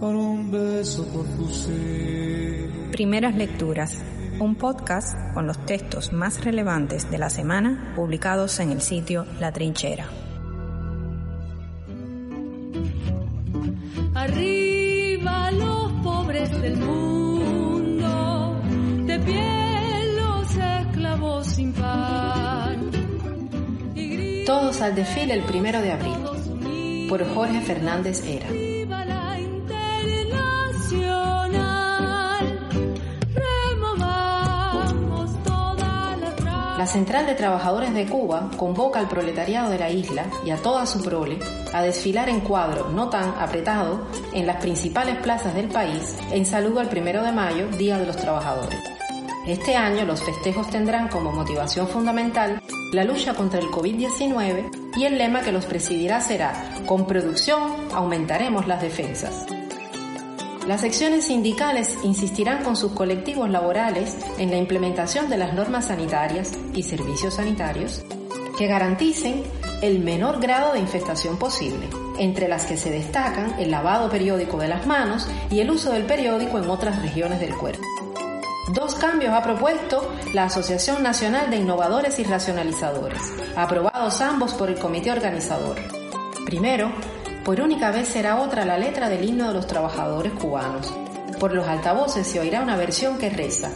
con un beso por fusil. Primeras lecturas, un podcast con los textos más relevantes de la semana publicados en el sitio La Trinchera. Arriba los pobres del mundo, de pie los esclavos sin pan. Todos al desfile el primero de abril, por Jorge Fernández Era. La Central de Trabajadores de Cuba convoca al proletariado de la isla y a toda su prole a desfilar en cuadro no tan apretado en las principales plazas del país en saludo al primero de mayo, Día de los Trabajadores. Este año los festejos tendrán como motivación fundamental la lucha contra el COVID-19 y el lema que los presidirá será, con producción aumentaremos las defensas. Las secciones sindicales insistirán con sus colectivos laborales en la implementación de las normas sanitarias y servicios sanitarios que garanticen el menor grado de infestación posible, entre las que se destacan el lavado periódico de las manos y el uso del periódico en otras regiones del cuerpo. Dos cambios ha propuesto la Asociación Nacional de Innovadores y Racionalizadores, aprobados ambos por el comité organizador. Primero, por única vez será otra la letra del himno de los trabajadores cubanos. Por los altavoces se oirá una versión que reza.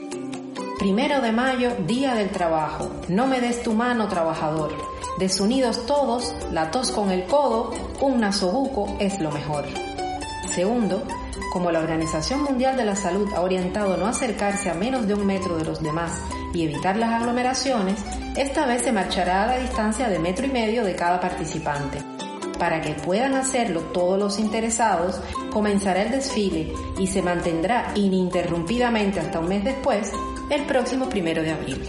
Primero de mayo, Día del Trabajo. No me des tu mano, trabajador. Desunidos todos, la tos con el codo, un nasobuco es lo mejor. Segundo, como la Organización Mundial de la Salud ha orientado no acercarse a menos de un metro de los demás y evitar las aglomeraciones, esta vez se marchará a la distancia de metro y medio de cada participante. Para que puedan hacerlo todos los interesados, comenzará el desfile y se mantendrá ininterrumpidamente hasta un mes después, el próximo primero de abril.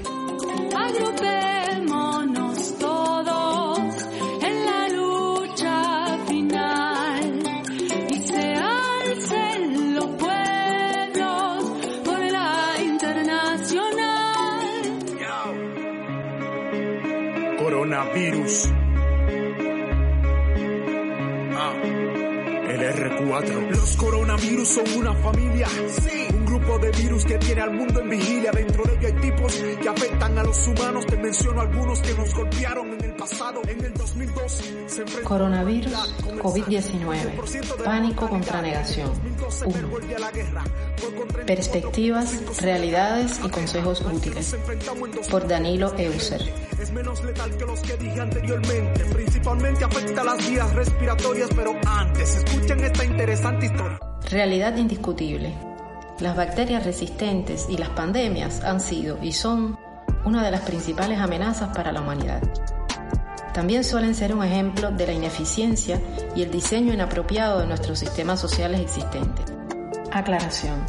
Agrupémonos todos en la lucha final y se alcen los pueblos por la internacional. Coronavirus. Los coronavirus son una familia. Grupo de virus que tiene al mundo en vigilia. Dentro de ellos hay tipos que afectan a los humanos. Te menciono algunos que nos golpearon en el pasado. En el 2002 se Coronavirus COVID-19. Pánico contra negación. 1. Perspectivas, realidades y consejos útiles. Por Danilo Euser. Es menos letal que los que dije anteriormente. Principalmente afecta las vías respiratorias, pero antes escuchen esta interesante historia. Realidad indiscutible. Las bacterias resistentes y las pandemias han sido y son una de las principales amenazas para la humanidad. También suelen ser un ejemplo de la ineficiencia y el diseño inapropiado de nuestros sistemas sociales existentes. Aclaración.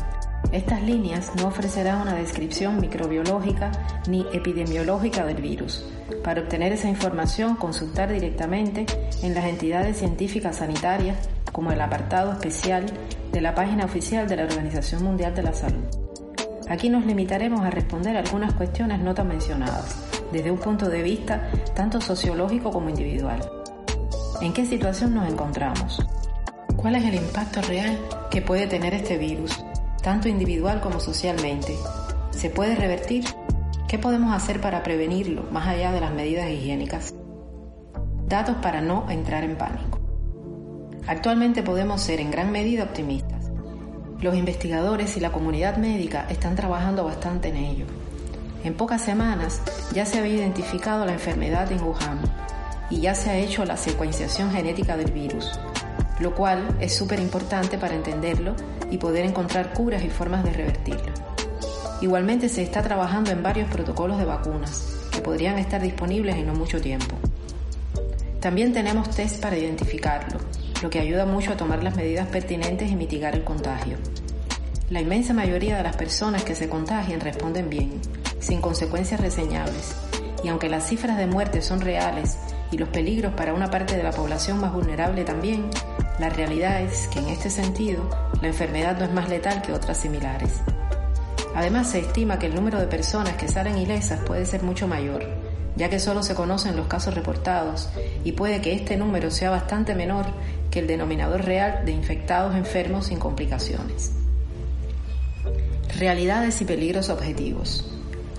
Estas líneas no ofrecerán una descripción microbiológica ni epidemiológica del virus. Para obtener esa información, consultar directamente en las entidades científicas sanitarias como el apartado especial de la página oficial de la Organización Mundial de la Salud. Aquí nos limitaremos a responder algunas cuestiones no tan mencionadas, desde un punto de vista tanto sociológico como individual. ¿En qué situación nos encontramos? ¿Cuál es el impacto real que puede tener este virus, tanto individual como socialmente? ¿Se puede revertir? ¿Qué podemos hacer para prevenirlo más allá de las medidas higiénicas? Datos para no entrar en pánico. Actualmente podemos ser en gran medida optimistas. Los investigadores y la comunidad médica están trabajando bastante en ello. En pocas semanas ya se había identificado la enfermedad en Wuhan y ya se ha hecho la secuenciación genética del virus, lo cual es súper importante para entenderlo y poder encontrar curas y formas de revertirlo. Igualmente se está trabajando en varios protocolos de vacunas que podrían estar disponibles en no mucho tiempo. También tenemos test para identificarlo, lo que ayuda mucho a tomar las medidas pertinentes y mitigar el contagio. La inmensa mayoría de las personas que se contagian responden bien, sin consecuencias reseñables, y aunque las cifras de muerte son reales y los peligros para una parte de la población más vulnerable también, la realidad es que en este sentido la enfermedad no es más letal que otras similares. Además, se estima que el número de personas que salen ilesas puede ser mucho mayor, ya que solo se conocen los casos reportados y puede que este número sea bastante menor que el denominador real de infectados enfermos sin complicaciones. Realidades y peligros objetivos.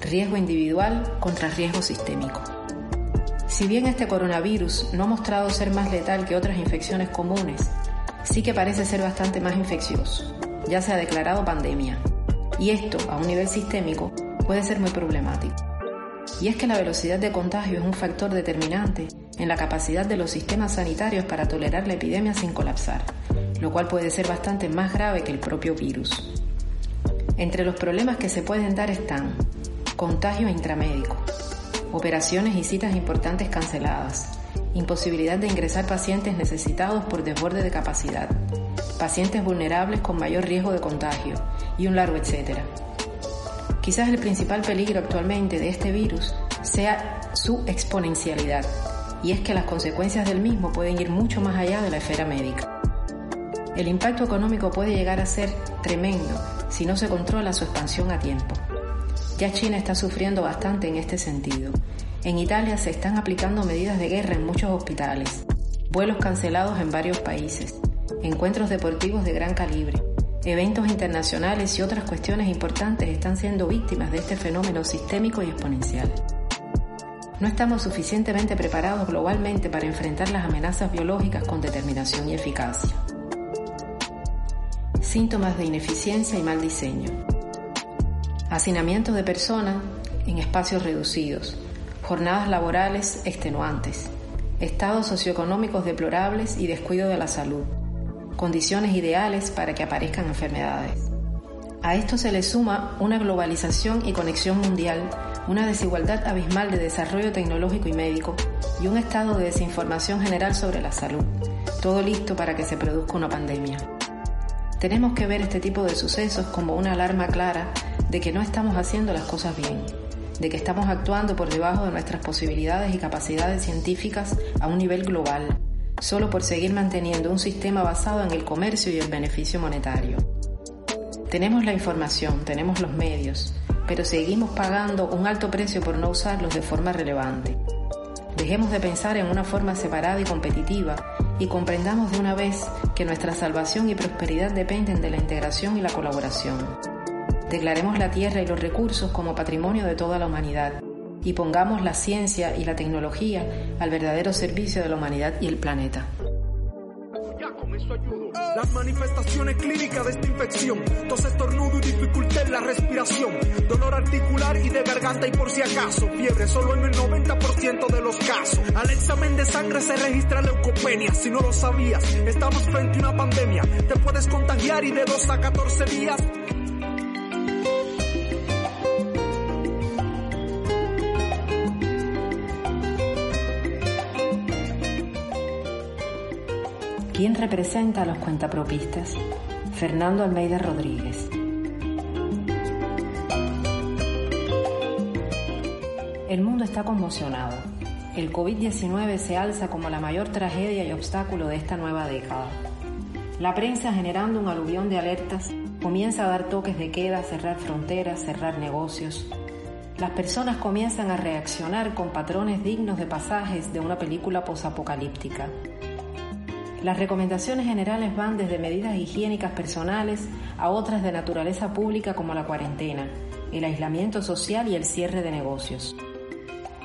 Riesgo individual contra riesgo sistémico. Si bien este coronavirus no ha mostrado ser más letal que otras infecciones comunes, sí que parece ser bastante más infeccioso. Ya se ha declarado pandemia. Y esto, a un nivel sistémico, puede ser muy problemático. Y es que la velocidad de contagio es un factor determinante en la capacidad de los sistemas sanitarios para tolerar la epidemia sin colapsar, lo cual puede ser bastante más grave que el propio virus. Entre los problemas que se pueden dar están contagio intramédico, operaciones y citas importantes canceladas, imposibilidad de ingresar pacientes necesitados por desborde de capacidad, pacientes vulnerables con mayor riesgo de contagio y un largo etcétera. Quizás el principal peligro actualmente de este virus sea su exponencialidad, y es que las consecuencias del mismo pueden ir mucho más allá de la esfera médica. El impacto económico puede llegar a ser tremendo si no se controla su expansión a tiempo. Ya China está sufriendo bastante en este sentido. En Italia se están aplicando medidas de guerra en muchos hospitales, vuelos cancelados en varios países, encuentros deportivos de gran calibre, eventos internacionales y otras cuestiones importantes están siendo víctimas de este fenómeno sistémico y exponencial. No estamos suficientemente preparados globalmente para enfrentar las amenazas biológicas con determinación y eficacia. Síntomas de ineficiencia y mal diseño. Hacinamiento de personas en espacios reducidos, jornadas laborales extenuantes, estados socioeconómicos deplorables y descuido de la salud, condiciones ideales para que aparezcan enfermedades. A esto se le suma una globalización y conexión mundial, una desigualdad abismal de desarrollo tecnológico y médico y un estado de desinformación general sobre la salud, todo listo para que se produzca una pandemia. Tenemos que ver este tipo de sucesos como una alarma clara de que no estamos haciendo las cosas bien, de que estamos actuando por debajo de nuestras posibilidades y capacidades científicas a un nivel global, solo por seguir manteniendo un sistema basado en el comercio y el beneficio monetario. Tenemos la información, tenemos los medios, pero seguimos pagando un alto precio por no usarlos de forma relevante. Dejemos de pensar en una forma separada y competitiva y comprendamos de una vez que nuestra salvación y prosperidad dependen de la integración y la colaboración. Declaremos la tierra y los recursos como patrimonio de toda la humanidad y pongamos la ciencia y la tecnología al verdadero servicio de la humanidad y el planeta. Las manifestaciones clínicas de esta infección, tos estornudo y dificultad en la respiración, dolor articular y de garganta y por si acaso, fiebre solo en el 90% de los casos. Al examen de sangre se registra leucopenia, si no lo sabías, estamos frente a una pandemia, te puedes contagiar y de 2 a 14 días representa a los cuentapropistas? Fernando Almeida Rodríguez. El mundo está conmocionado. El COVID-19 se alza como la mayor tragedia y obstáculo de esta nueva década. La prensa, generando un aluvión de alertas, comienza a dar toques de queda, cerrar fronteras, cerrar negocios. Las personas comienzan a reaccionar con patrones dignos de pasajes de una película posapocalíptica. Las recomendaciones generales van desde medidas higiénicas personales a otras de naturaleza pública como la cuarentena, el aislamiento social y el cierre de negocios.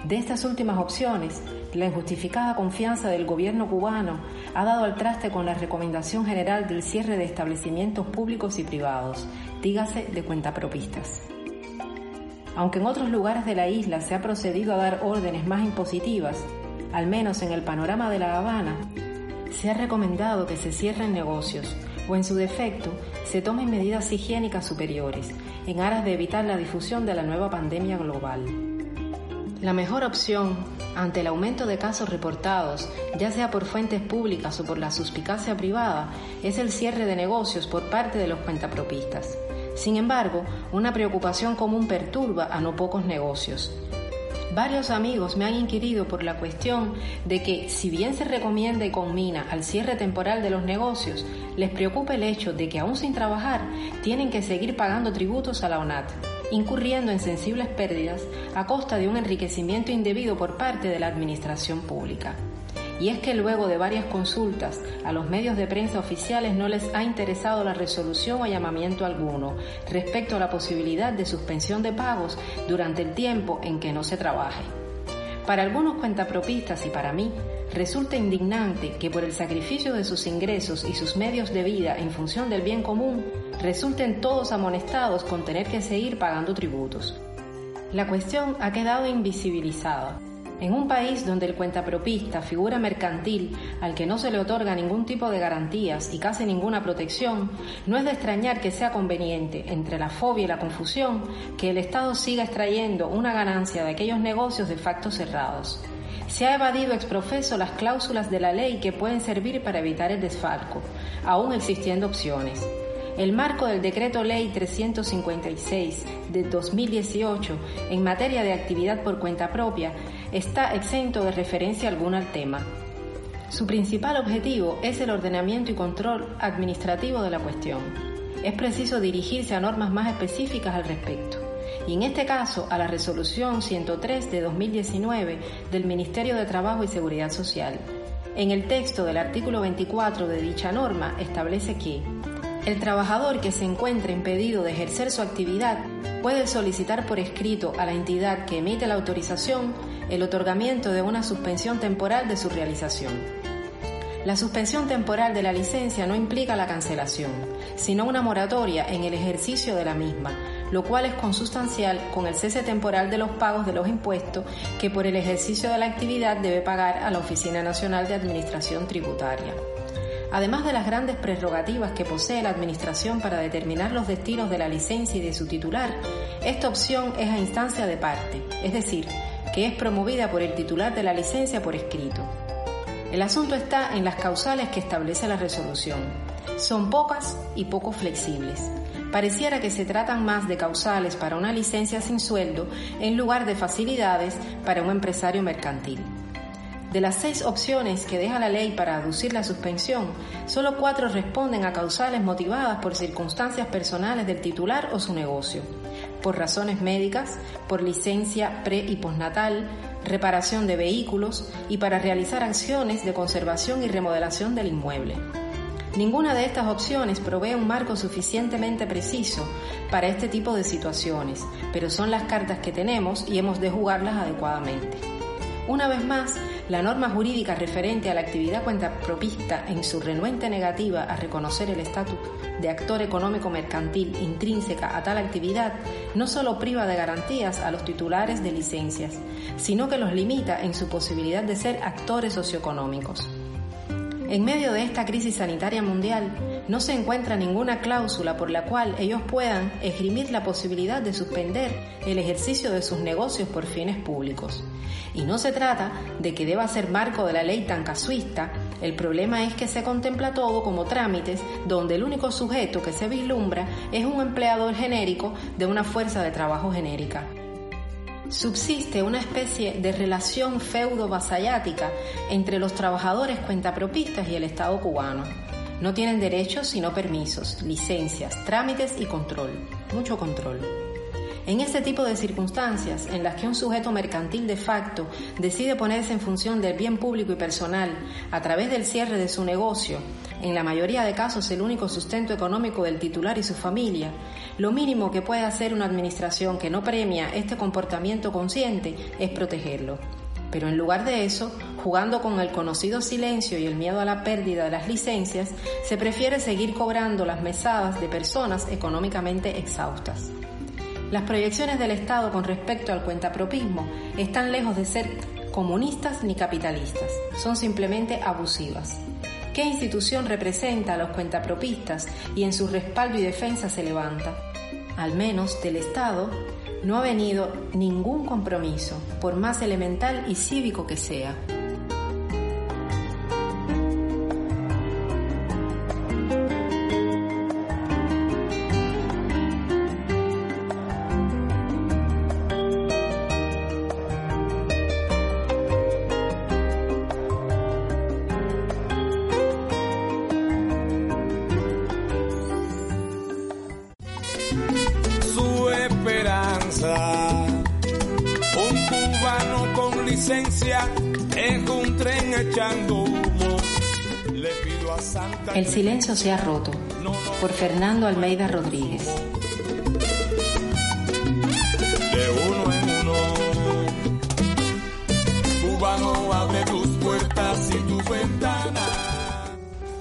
De estas últimas opciones, la injustificada confianza del gobierno cubano ha dado al traste con la recomendación general del cierre de establecimientos públicos y privados, dígase de cuentapropistas. Aunque en otros lugares de la isla se ha procedido a dar órdenes más impositivas, al menos en el panorama de La Habana, se ha recomendado que se cierren negocios o en su defecto se tomen medidas higiénicas superiores en aras de evitar la difusión de la nueva pandemia global. La mejor opción ante el aumento de casos reportados, ya sea por fuentes públicas o por la suspicacia privada, es el cierre de negocios por parte de los cuentapropistas. Sin embargo, una preocupación común perturba a no pocos negocios. Varios amigos me han inquirido por la cuestión de que, si bien se recomienda y conmina al cierre temporal de los negocios, les preocupa el hecho de que aún sin trabajar tienen que seguir pagando tributos a la ONAT, incurriendo en sensibles pérdidas a costa de un enriquecimiento indebido por parte de la administración pública. Y es que luego de varias consultas a los medios de prensa oficiales no les ha interesado la resolución o llamamiento alguno respecto a la posibilidad de suspensión de pagos durante el tiempo en que no se trabaje. Para algunos cuentapropistas y para mí, resulta indignante que por el sacrificio de sus ingresos y sus medios de vida en función del bien común, resulten todos amonestados con tener que seguir pagando tributos. La cuestión ha quedado invisibilizada en un país donde el cuentapropista, figura mercantil al que no se le otorga ningún tipo de garantías y casi ninguna protección, no es de extrañar que sea conveniente, entre la fobia y la confusión, que el Estado siga extrayendo una ganancia de aquellos negocios de facto cerrados. Se ha evadido exprofeso las cláusulas de la ley que pueden servir para evitar el desfalco, aún existiendo opciones. El marco del Decreto Ley 356 de 2018 en materia de actividad por cuenta propia está exento de referencia alguna al tema. Su principal objetivo es el ordenamiento y control administrativo de la cuestión. Es preciso dirigirse a normas más específicas al respecto y en este caso a la Resolución 103 de 2019 del Ministerio de Trabajo y Seguridad Social. En el texto del artículo 24 de dicha norma establece que el trabajador que se encuentre impedido de ejercer su actividad puede solicitar por escrito a la entidad que emite la autorización el otorgamiento de una suspensión temporal de su realización. La suspensión temporal de la licencia no implica la cancelación, sino una moratoria en el ejercicio de la misma, lo cual es consustancial con el cese temporal de los pagos de los impuestos que por el ejercicio de la actividad debe pagar a la Oficina Nacional de Administración Tributaria. Además de las grandes prerrogativas que posee la Administración para determinar los destinos de la licencia y de su titular, esta opción es a instancia de parte, es decir, que es promovida por el titular de la licencia por escrito. El asunto está en las causales que establece la resolución. Son pocas y poco flexibles. Pareciera que se tratan más de causales para una licencia sin sueldo en lugar de facilidades para un empresario mercantil. De las seis opciones que deja la ley para aducir la suspensión, solo cuatro responden a causales motivadas por circunstancias personales del titular o su negocio, por razones médicas, por licencia pre y postnatal, reparación de vehículos y para realizar acciones de conservación y remodelación del inmueble. Ninguna de estas opciones provee un marco suficientemente preciso para este tipo de situaciones, pero son las cartas que tenemos y hemos de jugarlas adecuadamente. Una vez más, la norma jurídica referente a la actividad cuentapropista en su renuente negativa a reconocer el estatus de actor económico mercantil intrínseca a tal actividad no solo priva de garantías a los titulares de licencias, sino que los limita en su posibilidad de ser actores socioeconómicos. En medio de esta crisis sanitaria mundial, no se encuentra ninguna cláusula por la cual ellos puedan esgrimir la posibilidad de suspender el ejercicio de sus negocios por fines públicos. Y no se trata de que deba ser marco de la ley tan casuista, el problema es que se contempla todo como trámites donde el único sujeto que se vislumbra es un empleador genérico de una fuerza de trabajo genérica. Subsiste una especie de relación feudo-vasallática entre los trabajadores cuentapropistas y el Estado cubano. No tienen derechos sino permisos, licencias, trámites y control, mucho control. En este tipo de circunstancias, en las que un sujeto mercantil de facto decide ponerse en función del bien público y personal a través del cierre de su negocio, en la mayoría de casos el único sustento económico del titular y su familia, lo mínimo que puede hacer una administración que no premia este comportamiento consciente es protegerlo. Pero en lugar de eso, jugando con el conocido silencio y el miedo a la pérdida de las licencias, se prefiere seguir cobrando las mesadas de personas económicamente exhaustas. Las proyecciones del Estado con respecto al cuentapropismo están lejos de ser comunistas ni capitalistas, son simplemente abusivas. ¿Qué institución representa a los cuentapropistas y en su respaldo y defensa se levanta? Al menos del Estado, no ha venido ningún compromiso, por más elemental y cívico que sea. El silencio se ha roto. Por Fernando Almeida Rodríguez. de uno en uno. Cubano, abre tus puertas y tus ventanas.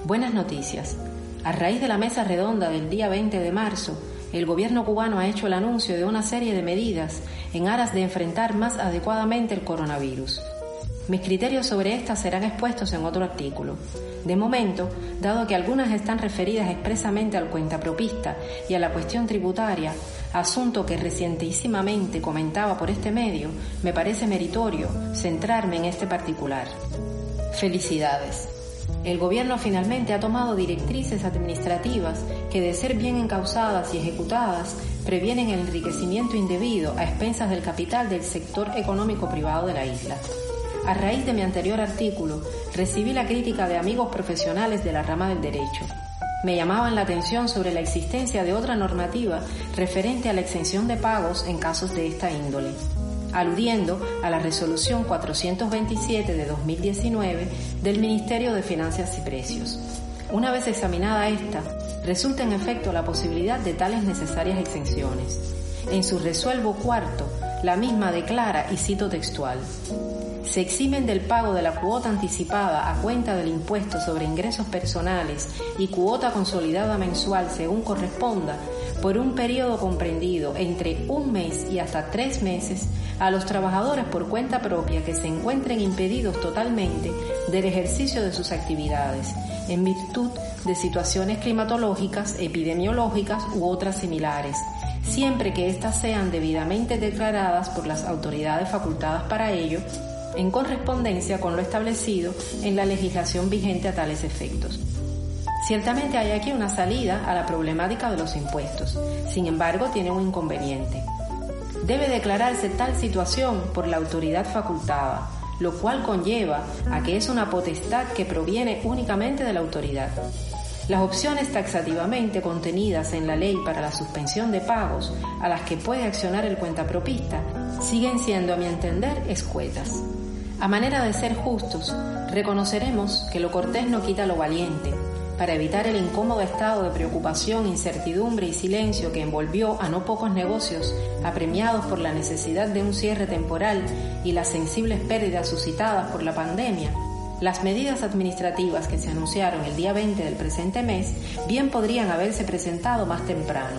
Buenas noticias. A raíz de la mesa redonda del día 20 de marzo, el gobierno cubano ha hecho el anuncio de una serie de medidas en aras de enfrentar más adecuadamente el coronavirus. Mis criterios sobre estas serán expuestos en otro artículo. De momento, dado que algunas están referidas expresamente al cuentapropista y a la cuestión tributaria, asunto que recientísimamente comentaba por este medio, me parece meritorio centrarme en este particular. Felicidades. El gobierno finalmente ha tomado directrices administrativas que, de ser bien encausadas y ejecutadas, previenen el enriquecimiento indebido a expensas del capital del sector económico privado de la isla. A raíz de mi anterior artículo, recibí la crítica de amigos profesionales de la rama del derecho. Me llamaban la atención sobre la existencia de otra normativa referente a la exención de pagos en casos de esta índole aludiendo a la resolución 427 de 2019 del Ministerio de Finanzas y Precios. Una vez examinada esta, resulta en efecto la posibilidad de tales necesarias exenciones. En su resuelvo cuarto, la misma declara, y cito textual, se eximen del pago de la cuota anticipada a cuenta del impuesto sobre ingresos personales y cuota consolidada mensual según corresponda por un periodo comprendido entre un mes y hasta tres meses a los trabajadores por cuenta propia que se encuentren impedidos totalmente del ejercicio de sus actividades en virtud de situaciones climatológicas, epidemiológicas u otras similares, siempre que éstas sean debidamente declaradas por las autoridades facultadas para ello en correspondencia con lo establecido en la legislación vigente a tales efectos. Ciertamente hay aquí una salida a la problemática de los impuestos, sin embargo tiene un inconveniente. Debe declararse tal situación por la autoridad facultada, lo cual conlleva a que es una potestad que proviene únicamente de la autoridad. Las opciones taxativamente contenidas en la ley para la suspensión de pagos a las que puede accionar el cuentapropista siguen siendo, a mi entender, escuetas. A manera de ser justos, reconoceremos que lo cortés no quita lo valiente, para evitar el incómodo estado de preocupación, incertidumbre y silencio que envolvió a no pocos negocios apremiados por la necesidad de un cierre temporal y las sensibles pérdidas suscitadas por la pandemia, las medidas administrativas que se anunciaron el día 20 del presente mes bien podrían haberse presentado más temprano.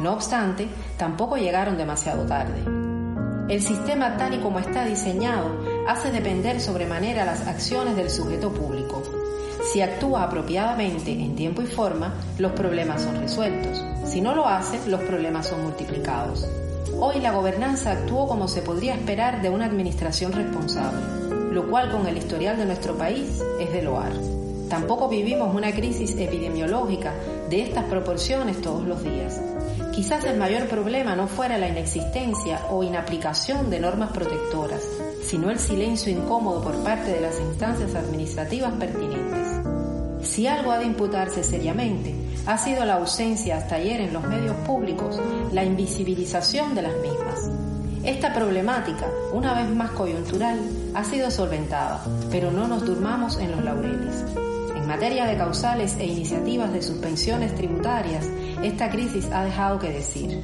No obstante, tampoco llegaron demasiado tarde. El sistema tal y como está diseñado hace depender sobremanera las acciones del sujeto público. Si actúa apropiadamente en tiempo y forma, los problemas son resueltos. Si no lo hace, los problemas son multiplicados. Hoy la gobernanza actuó como se podría esperar de una administración responsable, lo cual con el historial de nuestro país es de loar. Tampoco vivimos una crisis epidemiológica de estas proporciones todos los días. Quizás el mayor problema no fuera la inexistencia o inaplicación de normas protectoras, sino el silencio incómodo por parte de las instancias administrativas pertinentes. Si algo ha de imputarse seriamente, ha sido la ausencia hasta ayer en los medios públicos, la invisibilización de las mismas. Esta problemática, una vez más coyuntural, ha sido solventada, pero no nos durmamos en los laureles. En materia de causales e iniciativas de suspensiones tributarias, esta crisis ha dejado que decir.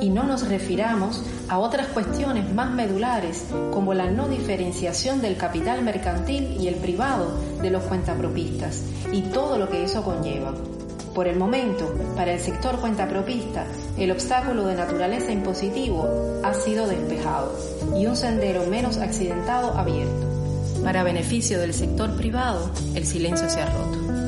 Y no nos refiramos a otras cuestiones más medulares como la no diferenciación del capital mercantil y el privado de los cuentapropistas y todo lo que eso conlleva. Por el momento, para el sector cuentapropista, el obstáculo de naturaleza impositivo ha sido despejado y un sendero menos accidentado abierto. Para beneficio del sector privado, el silencio se ha roto.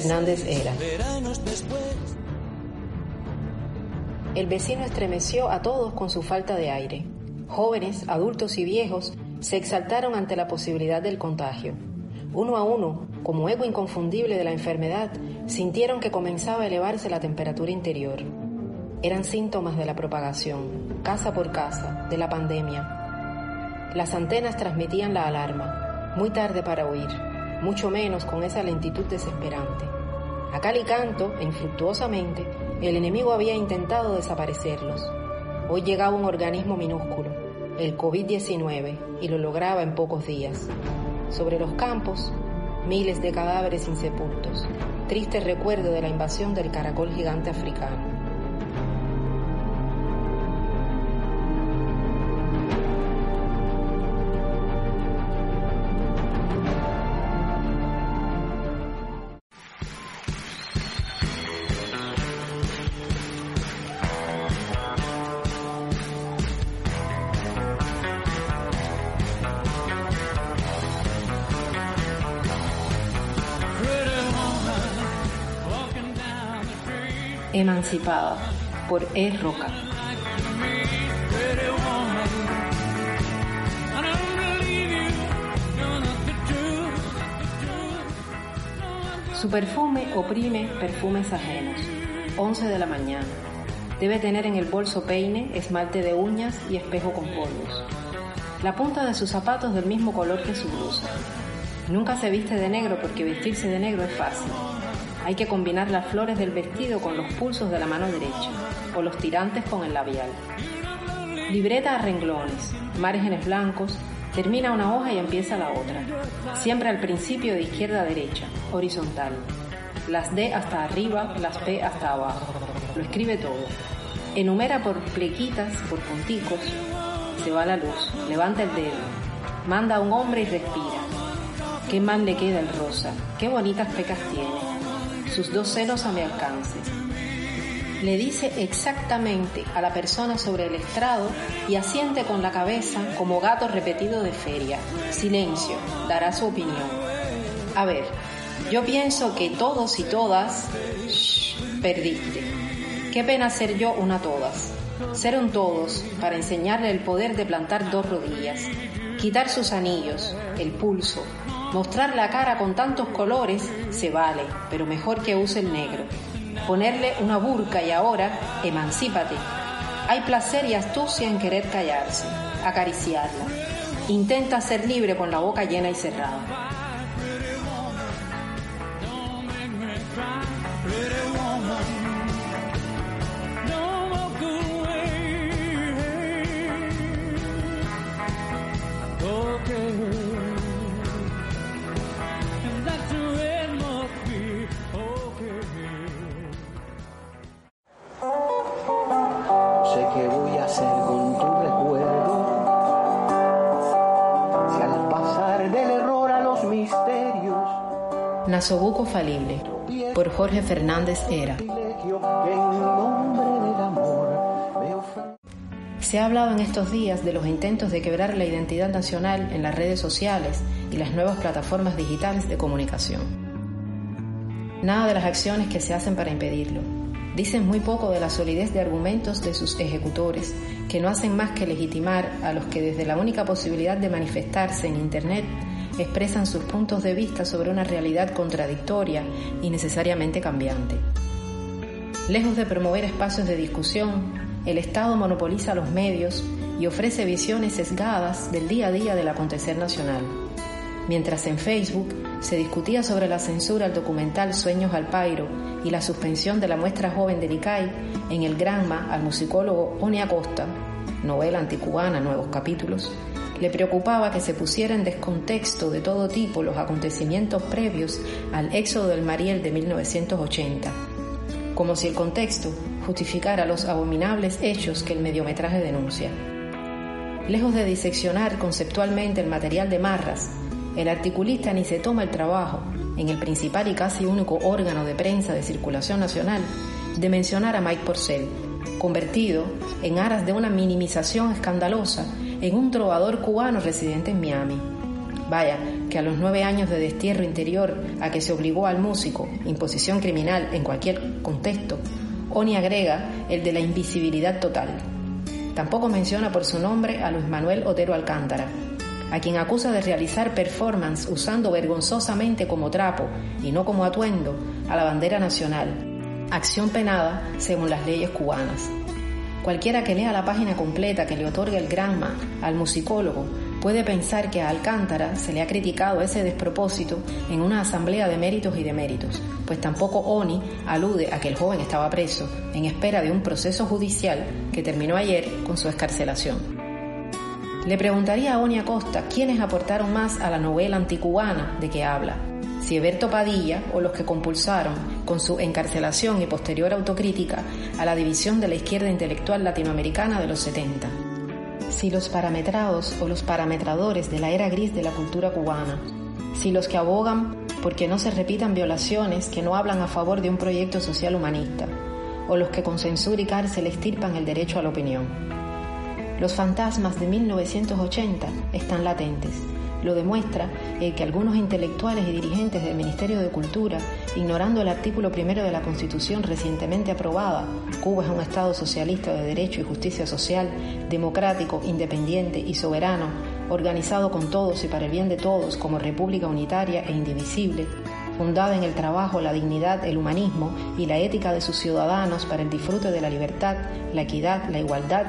Fernández Era. El vecino estremeció a todos con su falta de aire. Jóvenes, adultos y viejos se exaltaron ante la posibilidad del contagio. Uno a uno, como eco inconfundible de la enfermedad, sintieron que comenzaba a elevarse la temperatura interior. Eran síntomas de la propagación, casa por casa, de la pandemia. Las antenas transmitían la alarma, muy tarde para oír, mucho menos con esa lentitud desesperante. A cal y canto, e infructuosamente, el enemigo había intentado desaparecerlos. Hoy llegaba un organismo minúsculo, el COVID-19, y lo lograba en pocos días. Sobre los campos, miles de cadáveres insepultos, triste recuerdo de la invasión del caracol gigante africano. Emancipada por E. Roca. Su perfume oprime perfumes ajenos. 11 de la mañana. Debe tener en el bolso peine, esmalte de uñas y espejo con polvos. La punta de sus zapatos del mismo color que su blusa. Nunca se viste de negro porque vestirse de negro es fácil. Hay que combinar las flores del vestido con los pulsos de la mano derecha o los tirantes con el labial. Libreta a renglones, márgenes blancos, termina una hoja y empieza la otra. Siempre al principio de izquierda a derecha, horizontal. Las D hasta arriba, las P hasta abajo. Lo escribe todo. Enumera por plequitas, por punticos. Se va la luz, levanta el dedo. Manda a un hombre y respira. Qué mal le queda el rosa, qué bonitas pecas tiene sus dos senos a mi alcance. Le dice exactamente a la persona sobre el estrado y asiente con la cabeza como gato repetido de feria. Silencio, dará su opinión. A ver, yo pienso que todos y todas... Perdiste. Qué pena ser yo una todas. Ser un todos para enseñarle el poder de plantar dos rodillas, quitar sus anillos, el pulso, Mostrar la cara con tantos colores se vale, pero mejor que use el negro. Ponerle una burca y ahora, emancípate. Hay placer y astucia en querer callarse, acariciarla. Intenta ser libre con la boca llena y cerrada. Nasobuco Falible, por Jorge Fernández Era. Se ha hablado en estos días de los intentos de quebrar la identidad nacional en las redes sociales y las nuevas plataformas digitales de comunicación. Nada de las acciones que se hacen para impedirlo. Dicen muy poco de la solidez de argumentos de sus ejecutores, que no hacen más que legitimar a los que desde la única posibilidad de manifestarse en Internet expresan sus puntos de vista sobre una realidad contradictoria y necesariamente cambiante. Lejos de promover espacios de discusión, el Estado monopoliza los medios y ofrece visiones sesgadas del día a día del acontecer nacional. Mientras en Facebook se discutía sobre la censura al documental Sueños al Pairo y la suspensión de la muestra joven del ICAI, en el Granma al musicólogo Oni Acosta, novela anticubana, nuevos capítulos, le preocupaba que se pusiera en descontexto de todo tipo los acontecimientos previos al éxodo del Mariel de 1980, como si el contexto justificara los abominables hechos que el mediometraje denuncia. Lejos de diseccionar conceptualmente el material de Marras, el articulista ni se toma el trabajo, en el principal y casi único órgano de prensa de circulación nacional, de mencionar a Mike Porcel, convertido, en aras de una minimización escandalosa, en un trovador cubano residente en Miami. Vaya, que a los nueve años de destierro interior a que se obligó al músico, imposición criminal en cualquier contexto, Oni agrega el de la invisibilidad total. Tampoco menciona por su nombre a Luis Manuel Otero Alcántara, a quien acusa de realizar performance usando vergonzosamente como trapo y no como atuendo a la bandera nacional, acción penada según las leyes cubanas. Cualquiera que lea la página completa que le otorga el Granma al musicólogo puede pensar que a Alcántara se le ha criticado ese despropósito en una asamblea de méritos y deméritos, pues tampoco Oni alude a que el joven estaba preso en espera de un proceso judicial que terminó ayer con su escarcelación. Le preguntaría a Oni Acosta quiénes aportaron más a la novela anticubana de que habla, si Eberto Padilla o los que compulsaron, con su encarcelación y posterior autocrítica, a la división de la izquierda intelectual latinoamericana de los 70. Si los parametrados o los parametradores de la era gris de la cultura cubana, si los que abogan porque no se repitan violaciones que no hablan a favor de un proyecto social humanista, o los que con censura y cárcel estirpan el derecho a la opinión. Los fantasmas de 1980 están latentes. Lo demuestra el que algunos intelectuales y dirigentes del Ministerio de Cultura, ignorando el artículo primero de la Constitución recientemente aprobada, Cuba es un Estado socialista de derecho y justicia social, democrático, independiente y soberano, organizado con todos y para el bien de todos como república unitaria e indivisible, fundada en el trabajo, la dignidad, el humanismo y la ética de sus ciudadanos para el disfrute de la libertad, la equidad, la igualdad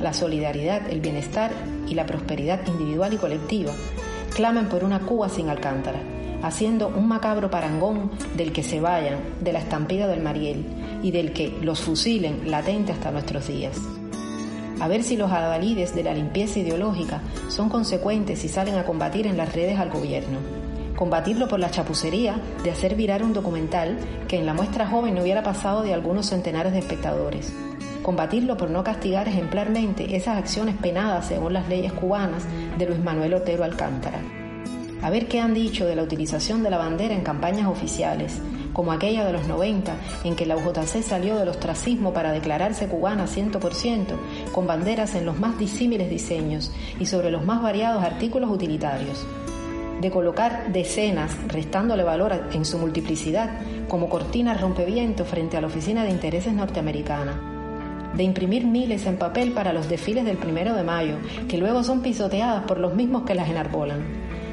la solidaridad, el bienestar y la prosperidad individual y colectiva, claman por una Cuba sin Alcántara, haciendo un macabro parangón del que se vayan, de la estampida del Mariel y del que los fusilen latente hasta nuestros días. A ver si los adalides de la limpieza ideológica son consecuentes y salen a combatir en las redes al gobierno. Combatirlo por la chapucería de hacer virar un documental que en la muestra joven no hubiera pasado de algunos centenares de espectadores combatirlo por no castigar ejemplarmente esas acciones penadas según las leyes cubanas de Luis Manuel Otero Alcántara. A ver qué han dicho de la utilización de la bandera en campañas oficiales, como aquella de los 90, en que la UJC salió del ostracismo para declararse cubana 100%, con banderas en los más disímiles diseños y sobre los más variados artículos utilitarios. De colocar decenas, restándole valor en su multiplicidad, como cortina rompeviento frente a la Oficina de Intereses Norteamericana de imprimir miles en papel para los desfiles del primero de mayo, que luego son pisoteadas por los mismos que las enarbolan,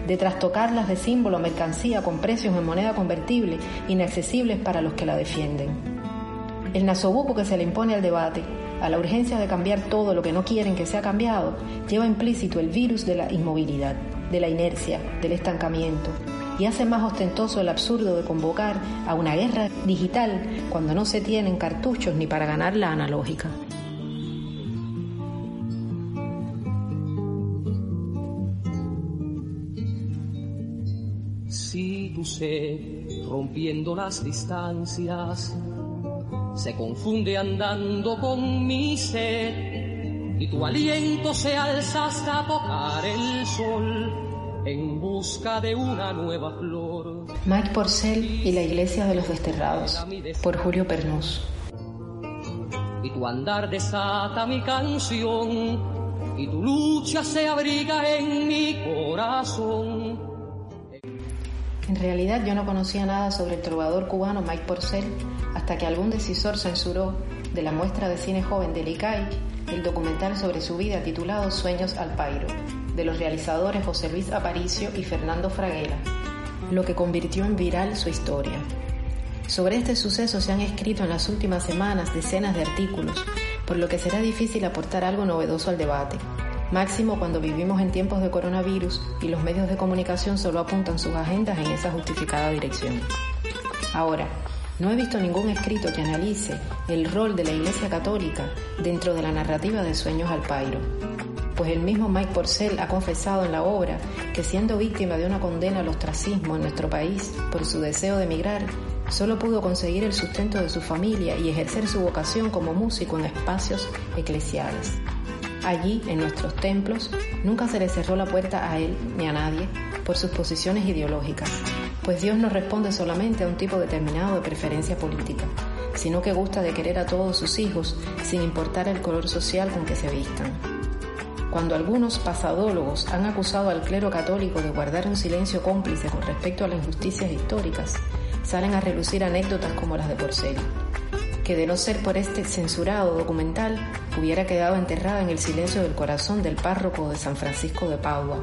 de trastocarlas de símbolo a mercancía con precios en moneda convertible inaccesibles para los que la defienden. El nasobuco que se le impone al debate, a la urgencia de cambiar todo lo que no quieren que sea cambiado, lleva implícito el virus de la inmovilidad, de la inercia, del estancamiento, y hace más ostentoso el absurdo de convocar a una guerra digital cuando no se tienen cartuchos ni para ganar la analógica. Si tu sed, rompiendo las distancias, se confunde andando con mi sed, y tu aliento se alza hasta tocar el sol en busca de una nueva flor. Mike Porcel y la Iglesia de los Desterrados, por Julio Pernus. Y tu andar desata mi canción, y tu lucha se abriga en mi corazón. En realidad yo no conocía nada sobre el trovador cubano Mike Porcel hasta que algún decisor censuró de la muestra de cine joven del ICAI el documental sobre su vida titulado Sueños al Pairo, de los realizadores José Luis Aparicio y Fernando Fraguera, lo que convirtió en viral su historia. Sobre este suceso se han escrito en las últimas semanas decenas de artículos, por lo que será difícil aportar algo novedoso al debate, máximo cuando vivimos en tiempos de coronavirus y los medios de comunicación solo apuntan sus agendas en esa justificada dirección. Ahora, no he visto ningún escrito que analice el rol de la Iglesia Católica dentro de la narrativa de Sueños al Pairo, pues el mismo Mike Porcel ha confesado en la obra que siendo víctima de una condena al ostracismo en nuestro país por su deseo de emigrar, solo pudo conseguir el sustento de su familia y ejercer su vocación como músico en espacios eclesiales. Allí, en nuestros templos, nunca se le cerró la puerta a él ni a nadie por sus posiciones ideológicas, pues Dios no responde solamente a un tipo determinado de preferencia política, sino que gusta de querer a todos sus hijos sin importar el color social con que se vistan. Cuando algunos pasadólogos han acusado al clero católico de guardar un silencio cómplice con respecto a las injusticias históricas, salen a relucir anécdotas como las de Porcel, que de no ser por este censurado documental hubiera quedado enterrada en el silencio del corazón del párroco de San Francisco de Padua,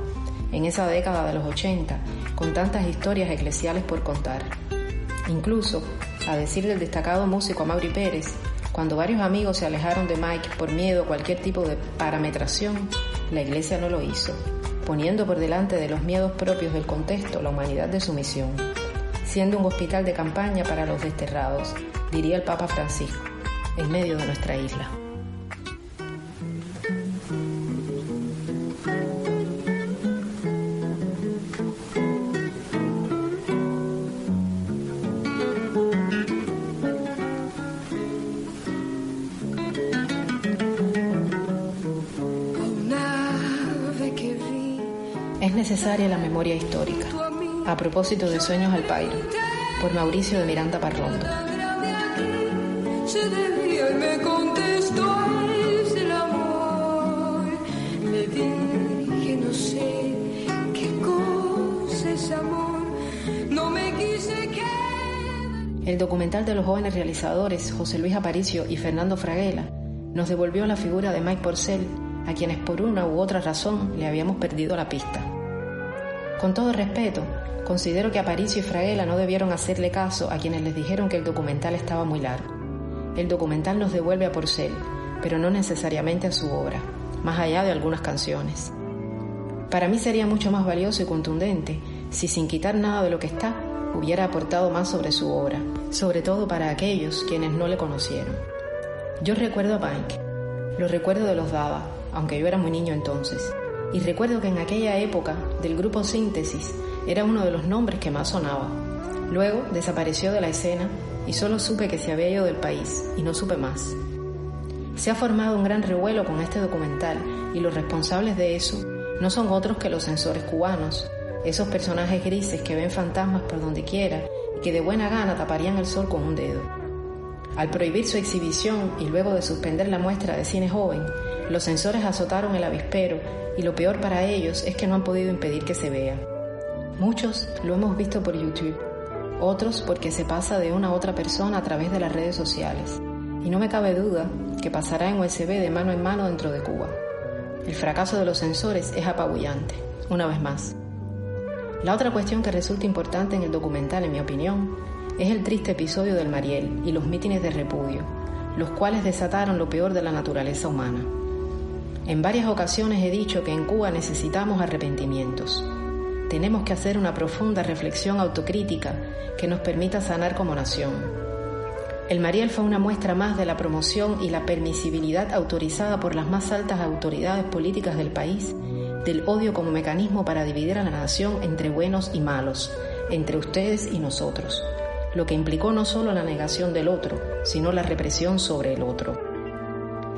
en esa década de los 80, con tantas historias eclesiales por contar. Incluso, a decir del destacado músico Amaury Pérez, cuando varios amigos se alejaron de Mike por miedo a cualquier tipo de parametración, la iglesia no lo hizo, poniendo por delante de los miedos propios del contexto la humanidad de su misión, siendo un hospital de campaña para los desterrados, diría el Papa Francisco, en medio de nuestra isla. Necesaria la memoria histórica. A propósito de Sueños al Pairo, por Mauricio de Miranda Parrondo. El. El documental de los jóvenes realizadores José Luis Aparicio y Fernando Fraguela nos devolvió la figura de Mike Porcel, a quienes por una u otra razón le habíamos perdido la pista. Con todo respeto, considero que Aparicio y Fraguela no debieron hacerle caso a quienes les dijeron que el documental estaba muy largo. El documental nos devuelve a Porcel, pero no necesariamente a su obra, más allá de algunas canciones. Para mí sería mucho más valioso y contundente si sin quitar nada de lo que está, hubiera aportado más sobre su obra, sobre todo para aquellos quienes no le conocieron. Yo recuerdo a Punk, lo recuerdo de los Dada, aunque yo era muy niño entonces, y recuerdo que en aquella época del grupo Síntesis era uno de los nombres que más sonaba. Luego desapareció de la escena y solo supe que se había ido del país y no supe más. Se ha formado un gran revuelo con este documental y los responsables de eso no son otros que los censores cubanos, esos personajes grises que ven fantasmas por donde quiera y que de buena gana taparían el sol con un dedo. Al prohibir su exhibición y luego de suspender la muestra de cine joven, los censores azotaron el avispero y lo peor para ellos es que no han podido impedir que se vea. Muchos lo hemos visto por YouTube, otros porque se pasa de una a otra persona a través de las redes sociales. Y no me cabe duda que pasará en USB de mano en mano dentro de Cuba. El fracaso de los censores es apabullante, una vez más. La otra cuestión que resulta importante en el documental, en mi opinión, es el triste episodio del Mariel y los mítines de repudio, los cuales desataron lo peor de la naturaleza humana. En varias ocasiones he dicho que en Cuba necesitamos arrepentimientos. Tenemos que hacer una profunda reflexión autocrítica que nos permita sanar como nación. El Mariel fue una muestra más de la promoción y la permisibilidad autorizada por las más altas autoridades políticas del país del odio como mecanismo para dividir a la nación entre buenos y malos, entre ustedes y nosotros, lo que implicó no solo la negación del otro, sino la represión sobre el otro.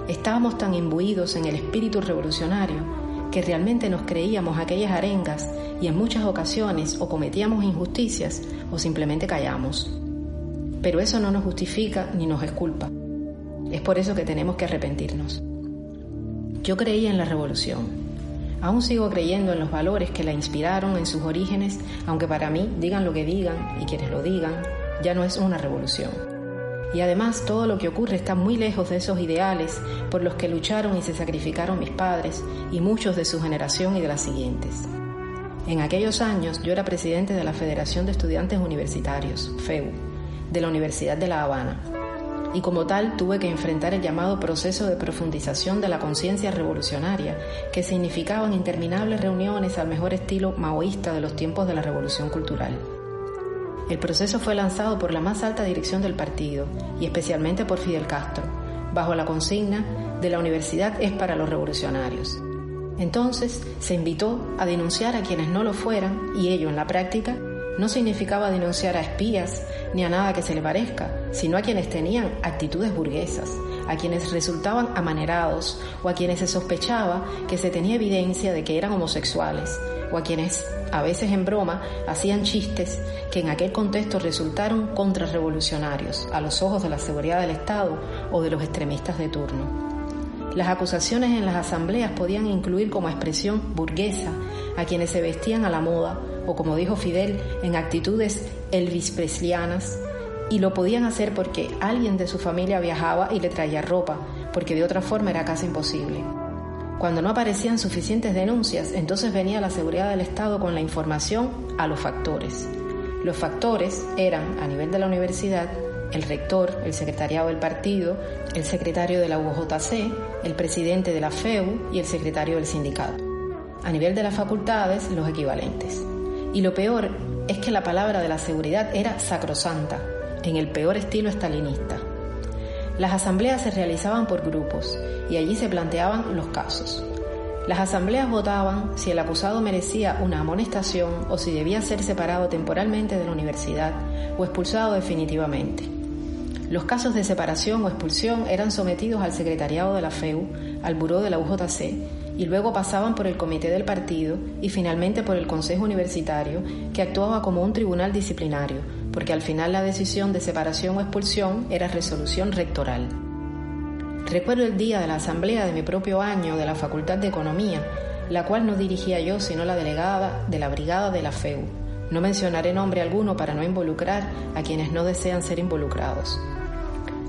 Estábamos tan imbuidos en el espíritu revolucionario que realmente nos creíamos aquellas arengas y en muchas ocasiones o cometíamos injusticias o simplemente callamos. Pero eso no nos justifica ni nos esculpa. Es por eso que tenemos que arrepentirnos. Yo creía en la revolución. Aún sigo creyendo en los valores que la inspiraron en sus orígenes, aunque para mí, digan lo que digan y quienes lo digan, ya no es una revolución. Y además todo lo que ocurre está muy lejos de esos ideales por los que lucharon y se sacrificaron mis padres y muchos de su generación y de las siguientes. En aquellos años yo era presidente de la Federación de Estudiantes Universitarios, FEU, de la Universidad de La Habana, y como tal tuve que enfrentar el llamado proceso de profundización de la conciencia revolucionaria, que significaban interminables reuniones al mejor estilo maoísta de los tiempos de la Revolución Cultural. El proceso fue lanzado por la más alta dirección del partido y especialmente por Fidel Castro, bajo la consigna de la universidad es para los revolucionarios. Entonces se invitó a denunciar a quienes no lo fueran y ello en la práctica no significaba denunciar a espías ni a nada que se le parezca, sino a quienes tenían actitudes burguesas, a quienes resultaban amanerados o a quienes se sospechaba que se tenía evidencia de que eran homosexuales o a quienes, a veces en broma, hacían chistes que en aquel contexto resultaron contrarrevolucionarios a los ojos de la seguridad del Estado o de los extremistas de turno. Las acusaciones en las asambleas podían incluir como expresión burguesa a quienes se vestían a la moda o como dijo Fidel, en actitudes Elvis Preslianas, y lo podían hacer porque alguien de su familia viajaba y le traía ropa, porque de otra forma era casi imposible. Cuando no aparecían suficientes denuncias, entonces venía la seguridad del Estado con la información a los factores. Los factores eran, a nivel de la universidad, el rector, el secretariado del partido, el secretario de la UJC, el presidente de la FEU y el secretario del sindicato. A nivel de las facultades, los equivalentes. Y lo peor es que la palabra de la seguridad era sacrosanta, en el peor estilo estalinista. Las asambleas se realizaban por grupos y allí se planteaban los casos. Las asambleas votaban si el acusado merecía una amonestación o si debía ser separado temporalmente de la universidad o expulsado definitivamente. Los casos de separación o expulsión eran sometidos al secretariado de la FEU, al buró de la UJC y luego pasaban por el comité del partido y finalmente por el Consejo Universitario, que actuaba como un tribunal disciplinario, porque al final la decisión de separación o expulsión era resolución rectoral. Recuerdo el día de la asamblea de mi propio año de la Facultad de Economía, la cual no dirigía yo sino la delegada de la brigada de la FEU. No mencionaré nombre alguno para no involucrar a quienes no desean ser involucrados.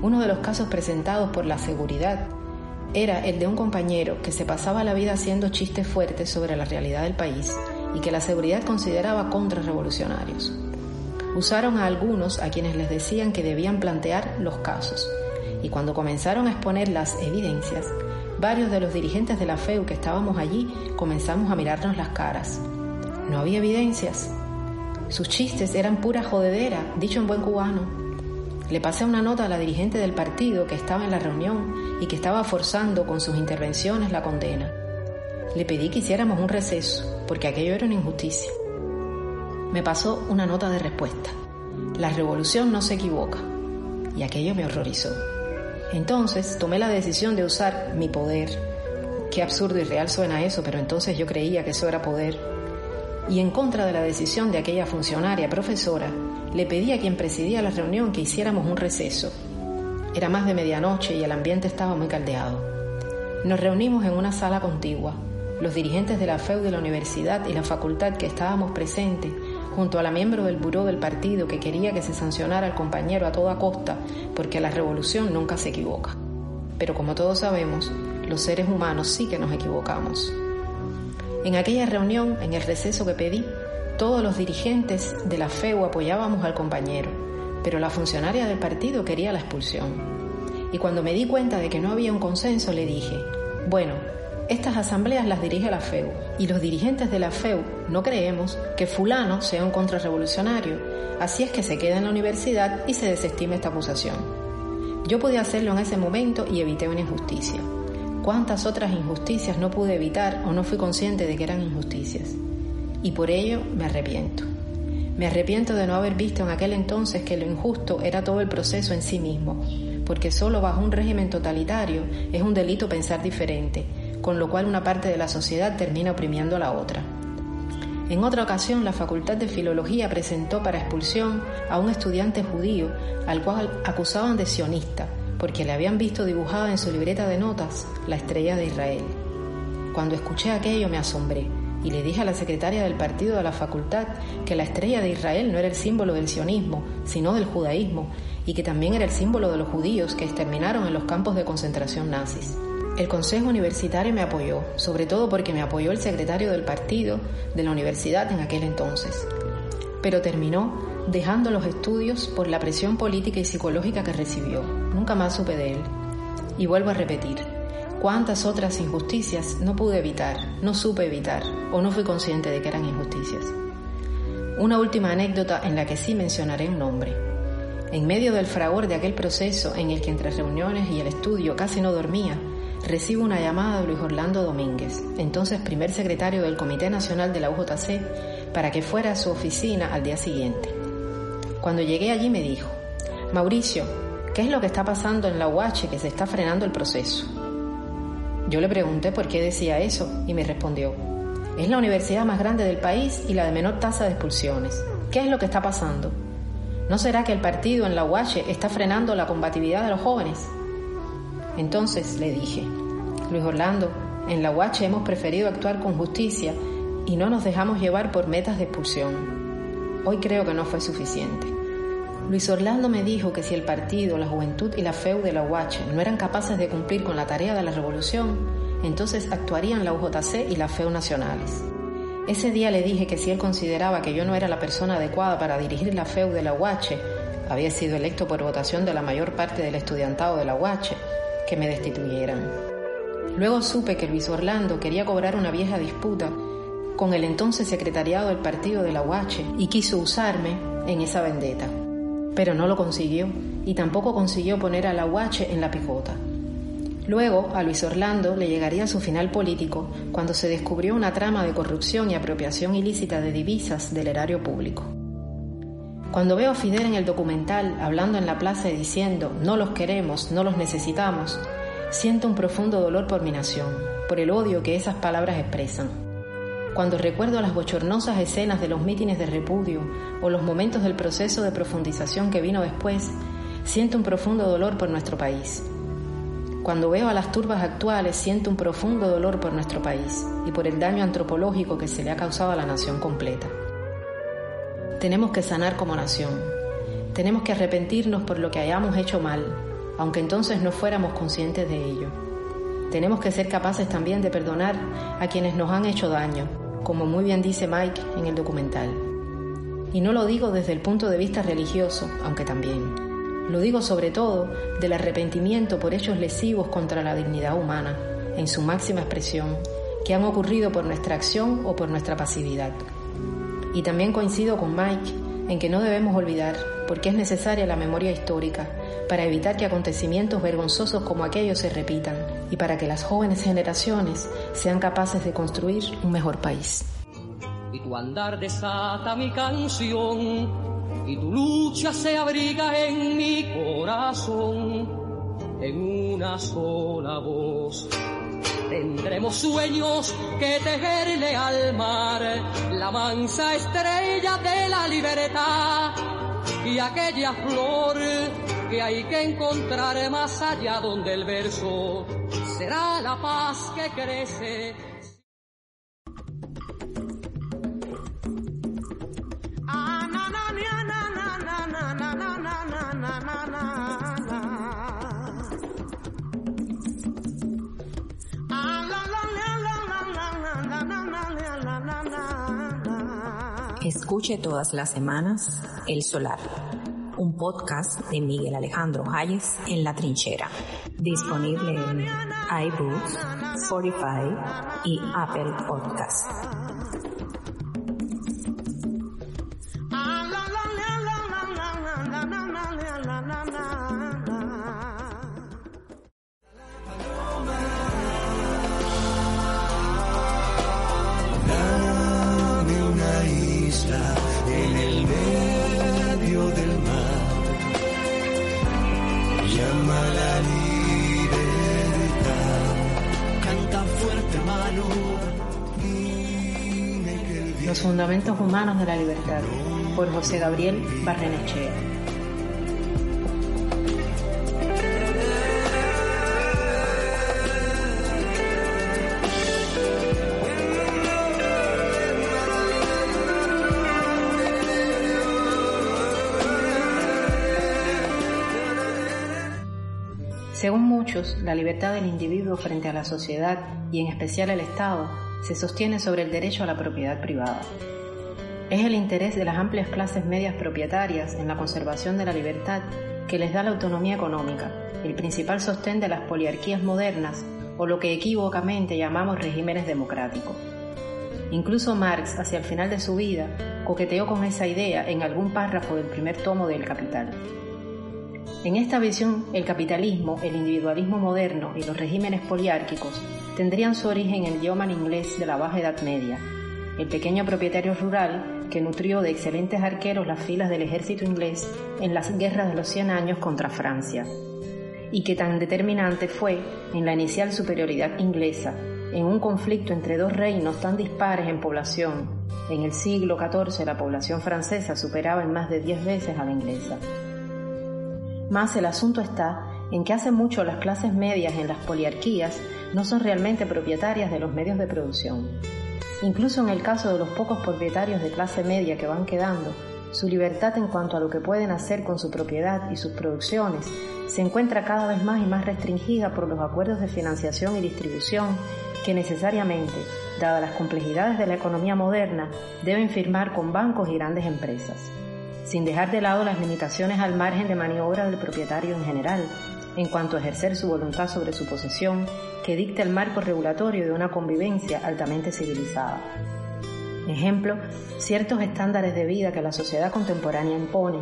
Uno de los casos presentados por la seguridad era el de un compañero que se pasaba la vida haciendo chistes fuertes sobre la realidad del país y que la seguridad consideraba contrarrevolucionarios. Usaron a algunos a quienes les decían que debían plantear los casos, y cuando comenzaron a exponer las evidencias, varios de los dirigentes de la FEU que estábamos allí comenzamos a mirarnos las caras. No había evidencias. Sus chistes eran pura jodedera, dicho en buen cubano. Le pasé una nota a la dirigente del partido que estaba en la reunión y que estaba forzando con sus intervenciones la condena. Le pedí que hiciéramos un receso, porque aquello era una injusticia. Me pasó una nota de respuesta. La revolución no se equivoca. Y aquello me horrorizó. Entonces tomé la decisión de usar mi poder. Qué absurdo y real suena eso, pero entonces yo creía que eso era poder. Y en contra de la decisión de aquella funcionaria profesora, le pedí a quien presidía la reunión que hiciéramos un receso. Era más de medianoche y el ambiente estaba muy caldeado. Nos reunimos en una sala contigua. Los dirigentes de la FEU de la universidad y la facultad que estábamos presentes, junto a la miembro del buró del partido que quería que se sancionara al compañero a toda costa, porque la revolución nunca se equivoca. Pero como todos sabemos, los seres humanos sí que nos equivocamos. En aquella reunión, en el receso que pedí, todos los dirigentes de la FEU apoyábamos al compañero, pero la funcionaria del partido quería la expulsión. Y cuando me di cuenta de que no había un consenso, le dije, bueno, estas asambleas las dirige la FEU y los dirigentes de la FEU no creemos que fulano sea un contrarrevolucionario, así es que se queda en la universidad y se desestime esta acusación. Yo podía hacerlo en ese momento y evité una injusticia. ¿Cuántas otras injusticias no pude evitar o no fui consciente de que eran injusticias? y por ello me arrepiento. Me arrepiento de no haber visto en aquel entonces que lo injusto era todo el proceso en sí mismo, porque solo bajo un régimen totalitario es un delito pensar diferente, con lo cual una parte de la sociedad termina oprimiendo a la otra. En otra ocasión, la Facultad de Filología presentó para expulsión a un estudiante judío al cual acusaban de sionista, porque le habían visto dibujada en su libreta de notas la estrella de Israel. Cuando escuché aquello me asombré y le dije a la secretaria del partido de la facultad que la estrella de Israel no era el símbolo del sionismo, sino del judaísmo, y que también era el símbolo de los judíos que exterminaron en los campos de concentración nazis. El Consejo Universitario me apoyó, sobre todo porque me apoyó el secretario del partido de la universidad en aquel entonces. Pero terminó dejando los estudios por la presión política y psicológica que recibió. Nunca más supe de él. Y vuelvo a repetir, cuántas otras injusticias no pude evitar, no supe evitar o no fui consciente de que eran injusticias. Una última anécdota en la que sí mencionaré un nombre. En medio del fragor de aquel proceso en el que entre reuniones y el estudio casi no dormía, recibo una llamada de Luis Orlando Domínguez, entonces primer secretario del Comité Nacional de la UJC, para que fuera a su oficina al día siguiente. Cuando llegué allí me dijo, Mauricio, ¿qué es lo que está pasando en la UH que se está frenando el proceso? Yo le pregunté por qué decía eso y me respondió, es la universidad más grande del país y la de menor tasa de expulsiones. ¿Qué es lo que está pasando? ¿No será que el partido en la UH está frenando la combatividad de los jóvenes? Entonces le dije, Luis Orlando, en la UH hemos preferido actuar con justicia y no nos dejamos llevar por metas de expulsión. Hoy creo que no fue suficiente. Luis Orlando me dijo que si el partido, la juventud y la FEU de la UH no eran capaces de cumplir con la tarea de la revolución, entonces actuarían la UJC y la FEU nacionales. Ese día le dije que si él consideraba que yo no era la persona adecuada para dirigir la FEU de la UH, había sido electo por votación de la mayor parte del estudiantado de la UH, que me destituyeran. Luego supe que Luis Orlando quería cobrar una vieja disputa con el entonces secretariado del partido de la UH y quiso usarme en esa vendetta. Pero no lo consiguió y tampoco consiguió poner a la UH en la picota. Luego, a Luis Orlando le llegaría su final político cuando se descubrió una trama de corrupción y apropiación ilícita de divisas del erario público. Cuando veo a Fidel en el documental hablando en la plaza y diciendo no los queremos, no los necesitamos, siento un profundo dolor por mi nación, por el odio que esas palabras expresan. Cuando recuerdo las bochornosas escenas de los mítines de repudio o los momentos del proceso de profundización que vino después, siento un profundo dolor por nuestro país. Cuando veo a las turbas actuales, siento un profundo dolor por nuestro país y por el daño antropológico que se le ha causado a la nación completa. Tenemos que sanar como nación. Tenemos que arrepentirnos por lo que hayamos hecho mal, aunque entonces no fuéramos conscientes de ello. Tenemos que ser capaces también de perdonar a quienes nos han hecho daño, como muy bien dice Mike en el documental. Y no lo digo desde el punto de vista religioso, aunque también. Lo digo sobre todo del arrepentimiento por hechos lesivos contra la dignidad humana, en su máxima expresión, que han ocurrido por nuestra acción o por nuestra pasividad. Y también coincido con Mike en que no debemos olvidar, porque es necesaria la memoria histórica, para evitar que acontecimientos vergonzosos como aquellos se repitan y para que las jóvenes generaciones sean capaces de construir un mejor país. Y tu andar desata mi canción y tu lucha se abriga en mi corazón en una sola voz. Tendremos sueños que tejerle al mar, la mansa estrella de la libertad y aquella flor que hay que encontrar más allá donde el verso será la paz que crece Escuche todas las semanas El Solar, un podcast de Miguel Alejandro Hayes en la trinchera, disponible en iBooks, Spotify y Apple Podcasts. Los Fundamentos Humanos de la Libertad, por José Gabriel Barrenechea. Muchos, la libertad del individuo frente a la sociedad y en especial el Estado se sostiene sobre el derecho a la propiedad privada. Es el interés de las amplias clases medias propietarias en la conservación de la libertad que les da la autonomía económica, el principal sostén de las poliarquías modernas o lo que equívocamente llamamos regímenes democráticos. Incluso Marx, hacia el final de su vida, coqueteó con esa idea en algún párrafo del primer tomo del Capital. En esta visión, el capitalismo, el individualismo moderno y los regímenes poliárquicos tendrían su origen en el yeoman inglés de la Baja Edad Media, el pequeño propietario rural que nutrió de excelentes arqueros las filas del ejército inglés en las guerras de los 100 años contra Francia, y que tan determinante fue en la inicial superioridad inglesa, en un conflicto entre dos reinos tan dispares en población. En el siglo XIV la población francesa superaba en más de 10 veces a la inglesa. Más el asunto está en que hace mucho las clases medias en las poliarquías no son realmente propietarias de los medios de producción. Incluso en el caso de los pocos propietarios de clase media que van quedando, su libertad en cuanto a lo que pueden hacer con su propiedad y sus producciones se encuentra cada vez más y más restringida por los acuerdos de financiación y distribución que necesariamente, dadas las complejidades de la economía moderna, deben firmar con bancos y grandes empresas, sin dejar de lado las limitaciones al margen de maniobra del propietario en general, en cuanto a ejercer su voluntad sobre su posesión que dicta el marco regulatorio de una convivencia altamente civilizada. Ejemplo, ciertos estándares de vida que la sociedad contemporánea impone.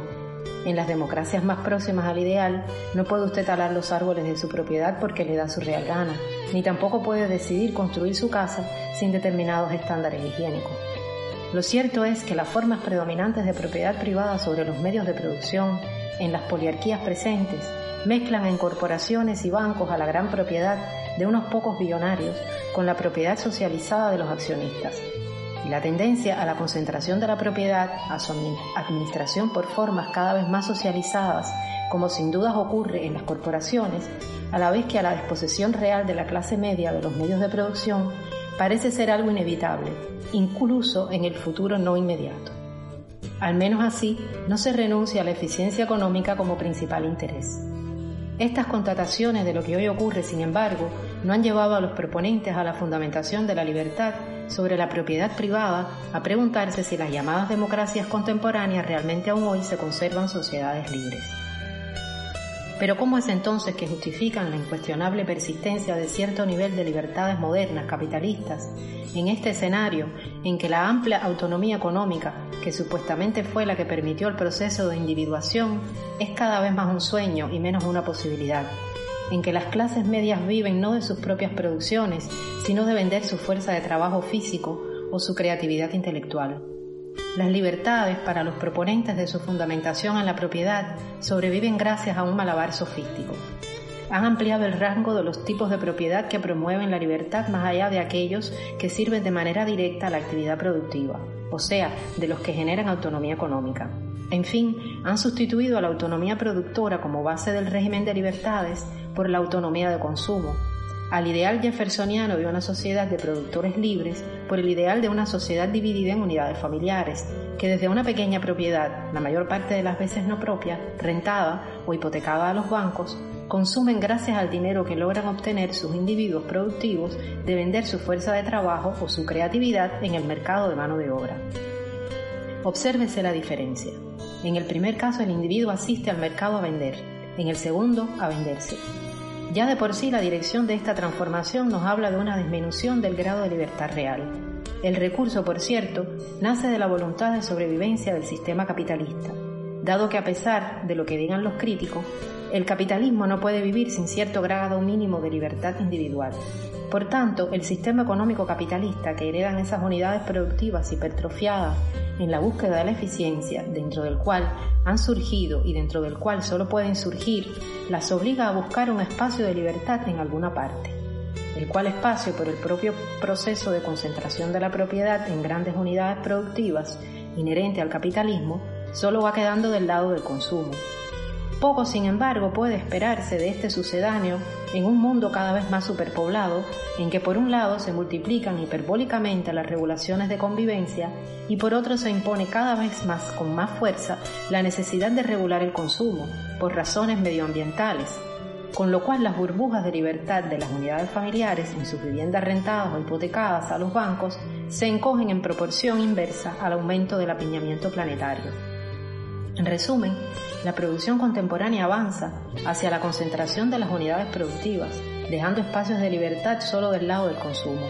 En las democracias más próximas al ideal, no puede usted talar los árboles de su propiedad porque le da su real gana, ni tampoco puede decidir construir su casa sin determinados estándares higiénicos. Lo cierto es que las formas predominantes de propiedad privada sobre los medios de producción en las poliarquías presentes mezclan en corporaciones y bancos a la gran propiedad de unos pocos billonarios con la propiedad socializada de los accionistas. Y la tendencia a la concentración de la propiedad, a su administración por formas cada vez más socializadas, como sin dudas ocurre en las corporaciones, a la vez que a la disposición real de la clase media de los medios de producción, parece ser algo inevitable, incluso en el futuro no inmediato. Al menos así, no se renuncia a la eficiencia económica como principal interés. Estas constataciones de lo que hoy ocurre, sin embargo, no han llevado a los proponentes a la fundamentación de la libertad sobre la propiedad privada a preguntarse si las llamadas democracias contemporáneas realmente aún hoy se conservan sociedades libres. Pero ¿cómo es entonces que justifican la incuestionable persistencia de cierto nivel de libertades modernas capitalistas en este escenario en que la amplia autonomía económica, que supuestamente fue la que permitió el proceso de individuación, es cada vez más un sueño y menos una posibilidad? en que las clases medias viven no de sus propias producciones, sino de vender su fuerza de trabajo físico o su creatividad intelectual. Las libertades para los proponentes de su fundamentación en la propiedad sobreviven gracias a un malabar sofístico. Han ampliado el rango de los tipos de propiedad que promueven la libertad más allá de aquellos que sirven de manera directa a la actividad productiva, o sea, de los que generan autonomía económica. En fin, han sustituido a la autonomía productora como base del régimen de libertades por la autonomía de consumo, al ideal jeffersoniano de una sociedad de productores libres por el ideal de una sociedad dividida en unidades familiares, que desde una pequeña propiedad, la mayor parte de las veces no propia, rentada o hipotecada a los bancos, consumen gracias al dinero que logran obtener sus individuos productivos de vender su fuerza de trabajo o su creatividad en el mercado de mano de obra. Obsérvese la diferencia. En el primer caso el individuo asiste al mercado a vender, en el segundo a venderse. Ya de por sí la dirección de esta transformación nos habla de una disminución del grado de libertad real. El recurso, por cierto, nace de la voluntad de sobrevivencia del sistema capitalista, dado que a pesar de lo que digan los críticos, el capitalismo no puede vivir sin cierto grado mínimo de libertad individual. Por tanto, el sistema económico capitalista que heredan esas unidades productivas hipertrofiadas en la búsqueda de la eficiencia, dentro del cual han surgido y dentro del cual solo pueden surgir, las obliga a buscar un espacio de libertad en alguna parte, el cual espacio, por el propio proceso de concentración de la propiedad en grandes unidades productivas inherente al capitalismo, solo va quedando del lado del consumo, poco, sin embargo, puede esperarse de este sucedáneo en un mundo cada vez más superpoblado, en que por un lado se multiplican hiperbólicamente las regulaciones de convivencia y por otro se impone cada vez más con más fuerza la necesidad de regular el consumo, por razones medioambientales, con lo cual las burbujas de libertad de las unidades familiares en sus viviendas rentadas o hipotecadas a los bancos se encogen en proporción inversa al aumento del apiñamiento planetario. En resumen, la producción contemporánea avanza hacia la concentración de las unidades productivas, dejando espacios de libertad solo del lado del consumo.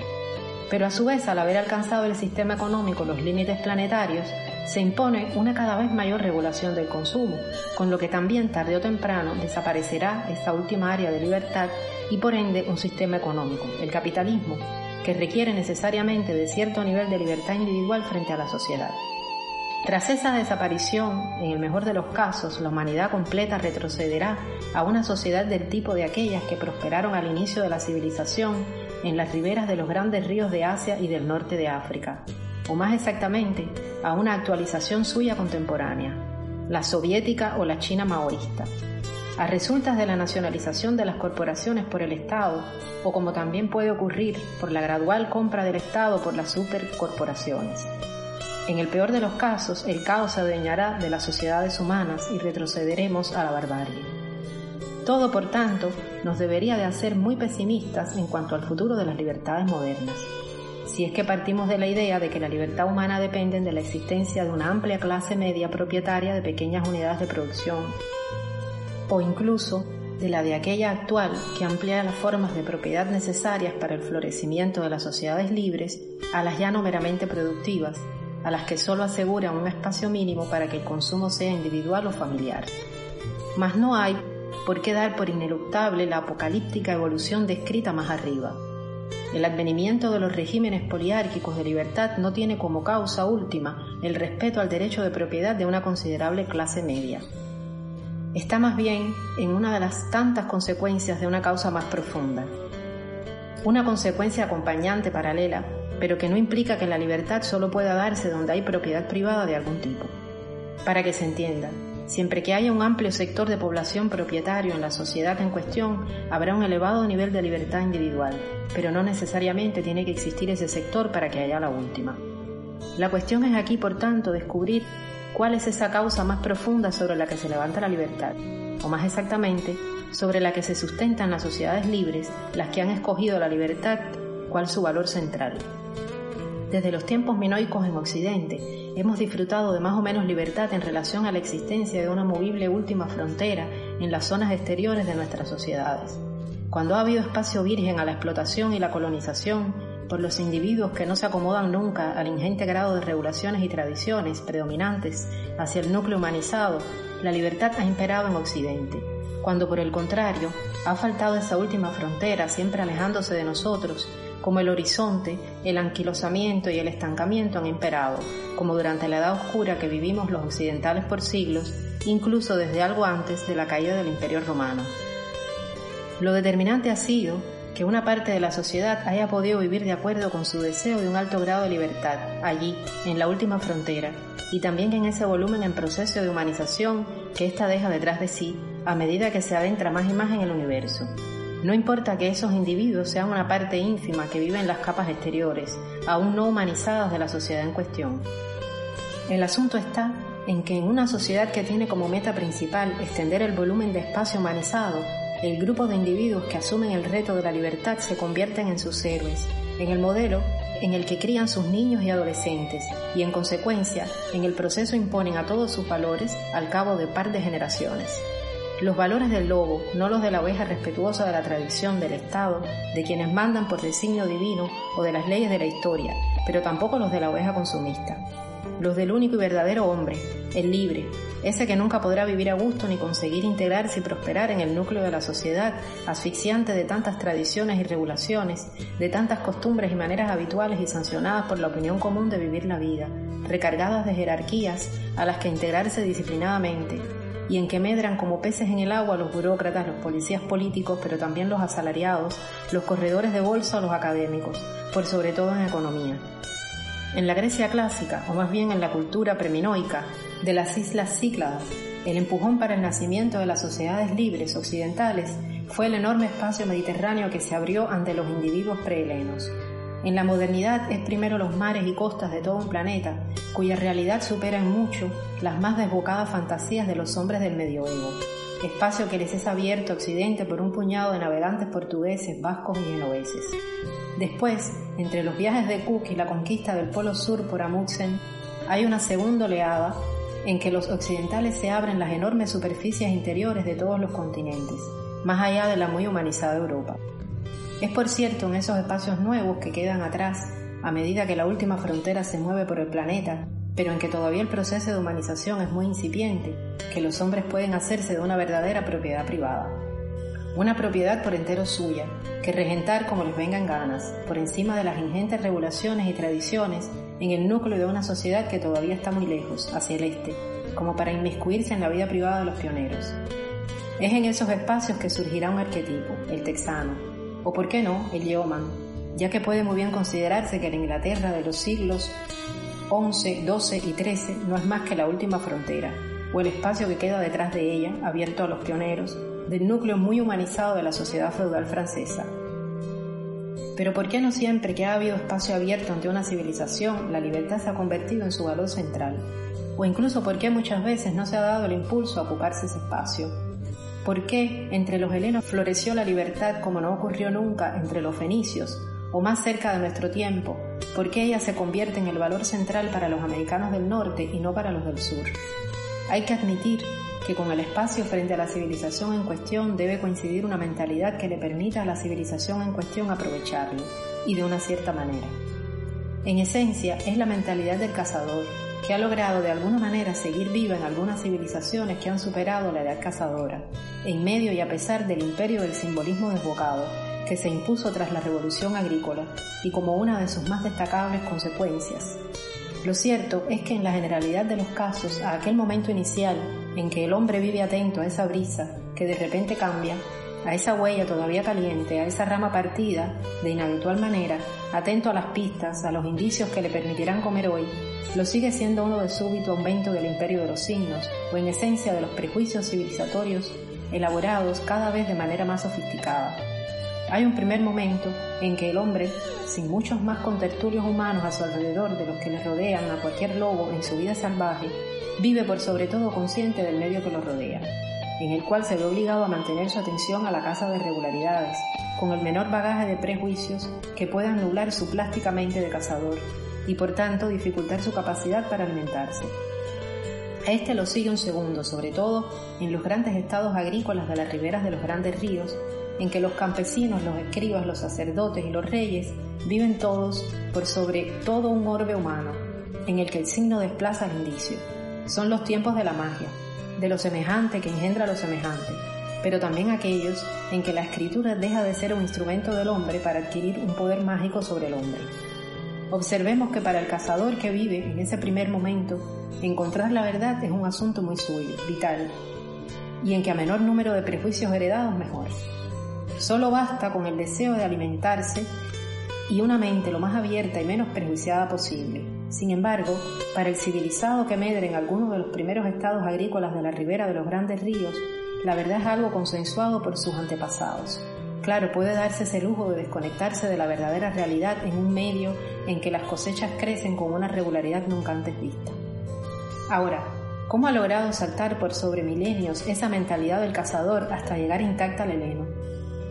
Pero a su vez, al haber alcanzado el sistema económico los límites planetarios, se impone una cada vez mayor regulación del consumo, con lo que también tarde o temprano desaparecerá esta última área de libertad y por ende un sistema económico, el capitalismo, que requiere necesariamente de cierto nivel de libertad individual frente a la sociedad. Tras esa desaparición, en el mejor de los casos, la humanidad completa retrocederá a una sociedad del tipo de aquellas que prosperaron al inicio de la civilización en las riberas de los grandes ríos de Asia y del norte de África, o más exactamente, a una actualización suya contemporánea, la soviética o la china maoísta. a resultas de la nacionalización de las corporaciones por el Estado, o como también puede ocurrir por la gradual compra del Estado por las supercorporaciones. En el peor de los casos, el caos se adueñará de las sociedades humanas y retrocederemos a la barbarie. Todo, por tanto, nos debería de hacer muy pesimistas en cuanto al futuro de las libertades modernas. Si es que partimos de la idea de que la libertad humana depende de la existencia de una amplia clase media propietaria de pequeñas unidades de producción, o incluso de la de aquella actual que amplía las formas de propiedad necesarias para el florecimiento de las sociedades libres a las ya no meramente productivas, a las que solo aseguran un espacio mínimo para que el consumo sea individual o familiar. Mas no hay por qué dar por ineluctable la apocalíptica evolución descrita más arriba. El advenimiento de los regímenes poliárquicos de libertad no tiene como causa última el respeto al derecho de propiedad de una considerable clase media. Está más bien en una de las tantas consecuencias de una causa más profunda. Una consecuencia acompañante paralela pero que no implica que la libertad solo pueda darse donde hay propiedad privada de algún tipo. Para que se entienda, siempre que haya un amplio sector de población propietario en la sociedad en cuestión, habrá un elevado nivel de libertad individual, pero no necesariamente tiene que existir ese sector para que haya la última. La cuestión es aquí, por tanto, descubrir cuál es esa causa más profunda sobre la que se levanta la libertad, o más exactamente, sobre la que se sustentan las sociedades libres, las que han escogido la libertad, cuál su valor central. Desde los tiempos minoicos en Occidente, hemos disfrutado de más o menos libertad en relación a la existencia de una movible última frontera en las zonas exteriores de nuestras sociedades. Cuando ha habido espacio virgen a la explotación y la colonización por los individuos que no se acomodan nunca al ingente grado de regulaciones y tradiciones predominantes hacia el núcleo humanizado, la libertad ha imperado en Occidente. Cuando por el contrario ha faltado esa última frontera, siempre alejándose de nosotros, como el horizonte, el anquilosamiento y el estancamiento han imperado, como durante la edad oscura que vivimos los occidentales por siglos, incluso desde algo antes de la caída del Imperio Romano. Lo determinante ha sido que una parte de la sociedad haya podido vivir de acuerdo con su deseo de un alto grado de libertad, allí, en la última frontera, y también en ese volumen en proceso de humanización que ésta deja detrás de sí a medida que se adentra más y más en el universo. No importa que esos individuos sean una parte ínfima que vive en las capas exteriores, aún no humanizadas de la sociedad en cuestión. El asunto está en que en una sociedad que tiene como meta principal extender el volumen de espacio humanizado, el grupo de individuos que asumen el reto de la libertad se convierten en sus héroes, en el modelo en el que crían sus niños y adolescentes y en consecuencia en el proceso imponen a todos sus valores al cabo de par de generaciones. Los valores del lobo, no los de la oveja respetuosa de la tradición del Estado, de quienes mandan por designio divino o de las leyes de la historia, pero tampoco los de la oveja consumista. Los del único y verdadero hombre, el libre, ese que nunca podrá vivir a gusto ni conseguir integrarse y prosperar en el núcleo de la sociedad, asfixiante de tantas tradiciones y regulaciones, de tantas costumbres y maneras habituales y sancionadas por la opinión común de vivir la vida, recargadas de jerarquías a las que integrarse disciplinadamente, y en que medran como peces en el agua los burócratas, los policías políticos, pero también los asalariados, los corredores de bolsa los académicos, por sobre todo en economía. En la Grecia clásica, o más bien en la cultura preminoica de las islas Cícladas, el empujón para el nacimiento de las sociedades libres occidentales fue el enorme espacio mediterráneo que se abrió ante los individuos prehelenos. En la modernidad es primero los mares y costas de todo un planeta, cuya realidad supera en mucho las más desbocadas fantasías de los hombres del medioevo. Espacio que les es abierto a Occidente por un puñado de navegantes portugueses, vascos y genoveses. Después, entre los viajes de Cook y la conquista del Polo Sur por Amundsen, hay una segunda oleada en que los occidentales se abren las enormes superficies interiores de todos los continentes, más allá de la muy humanizada Europa. Es por cierto en esos espacios nuevos que quedan atrás a medida que la última frontera se mueve por el planeta, pero en que todavía el proceso de humanización es muy incipiente, que los hombres pueden hacerse de una verdadera propiedad privada. Una propiedad por entero suya, que regentar como les vengan ganas, por encima de las ingentes regulaciones y tradiciones en el núcleo de una sociedad que todavía está muy lejos, hacia el este, como para inmiscuirse en la vida privada de los pioneros. Es en esos espacios que surgirá un arquetipo, el texano, o por qué no, el yeoman, ya que puede muy bien considerarse que la Inglaterra de los siglos XI, XII y XIII no es más que la última frontera, o el espacio que queda detrás de ella, abierto a los pioneros, del núcleo muy humanizado de la sociedad feudal francesa. Pero ¿por qué no siempre que ha habido espacio abierto ante una civilización, la libertad se ha convertido en su valor central? O incluso ¿por qué muchas veces no se ha dado el impulso a ocuparse ese espacio? ¿Por qué entre los helenos floreció la libertad como no ocurrió nunca entre los fenicios, o más cerca de nuestro tiempo? ¿Por qué ella se convierte en el valor central para los americanos del norte y no para los del sur? Hay que admitir que con el espacio frente a la civilización en cuestión debe coincidir una mentalidad que le permita a la civilización en cuestión aprovecharlo, y de una cierta manera. En esencia, es la mentalidad del cazador, que ha logrado de alguna manera seguir viva en algunas civilizaciones que han superado la edad cazadora, en medio y a pesar del imperio del simbolismo desbocado, que se impuso tras la revolución agrícola y como una de sus más destacables consecuencias, lo cierto es que en la generalidad de los casos, a aquel momento inicial en que el hombre vive atento a esa brisa que de repente cambia, a esa huella todavía caliente, a esa rama partida de inhabitual manera, atento a las pistas, a los indicios que le permitirán comer hoy, lo sigue siendo uno de súbito aumento del imperio de los signos, o en esencia de los prejuicios civilizatorios elaborados cada vez de manera más sofisticada. Hay un primer momento en que el hombre, sin muchos más contertulios humanos a su alrededor de los que le rodean a cualquier lobo en su vida salvaje, vive por sobre todo consciente del medio que lo rodea, en el cual se ve obligado a mantener su atención a la casa de regularidades, con el menor bagaje de prejuicios que puedan nublar su plásticamente de cazador y por tanto dificultar su capacidad para alimentarse. A este lo sigue un segundo, sobre todo en los grandes estados agrícolas de las riberas de los grandes ríos, en que los campesinos, los escribas, los sacerdotes y los reyes viven todos por sobre todo un orbe humano, en el que el signo desplaza el indicio. Son los tiempos de la magia, de lo semejante que engendra lo semejante, pero también aquellos en que la escritura deja de ser un instrumento del hombre para adquirir un poder mágico sobre el hombre. Observemos que para el cazador que vive en ese primer momento, encontrar la verdad es un asunto muy suyo, vital, y en que a menor número de prejuicios heredados mejor. Solo basta con el deseo de alimentarse y una mente lo más abierta y menos prejuiciada posible. Sin embargo, para el civilizado que medre en alguno de los primeros estados agrícolas de la ribera de los grandes ríos, la verdad es algo consensuado por sus antepasados. Claro, puede darse ese lujo de desconectarse de la verdadera realidad en un medio en que las cosechas crecen con una regularidad nunca antes vista. Ahora, ¿cómo ha logrado saltar por sobre milenios esa mentalidad del cazador hasta llegar intacta al heleno?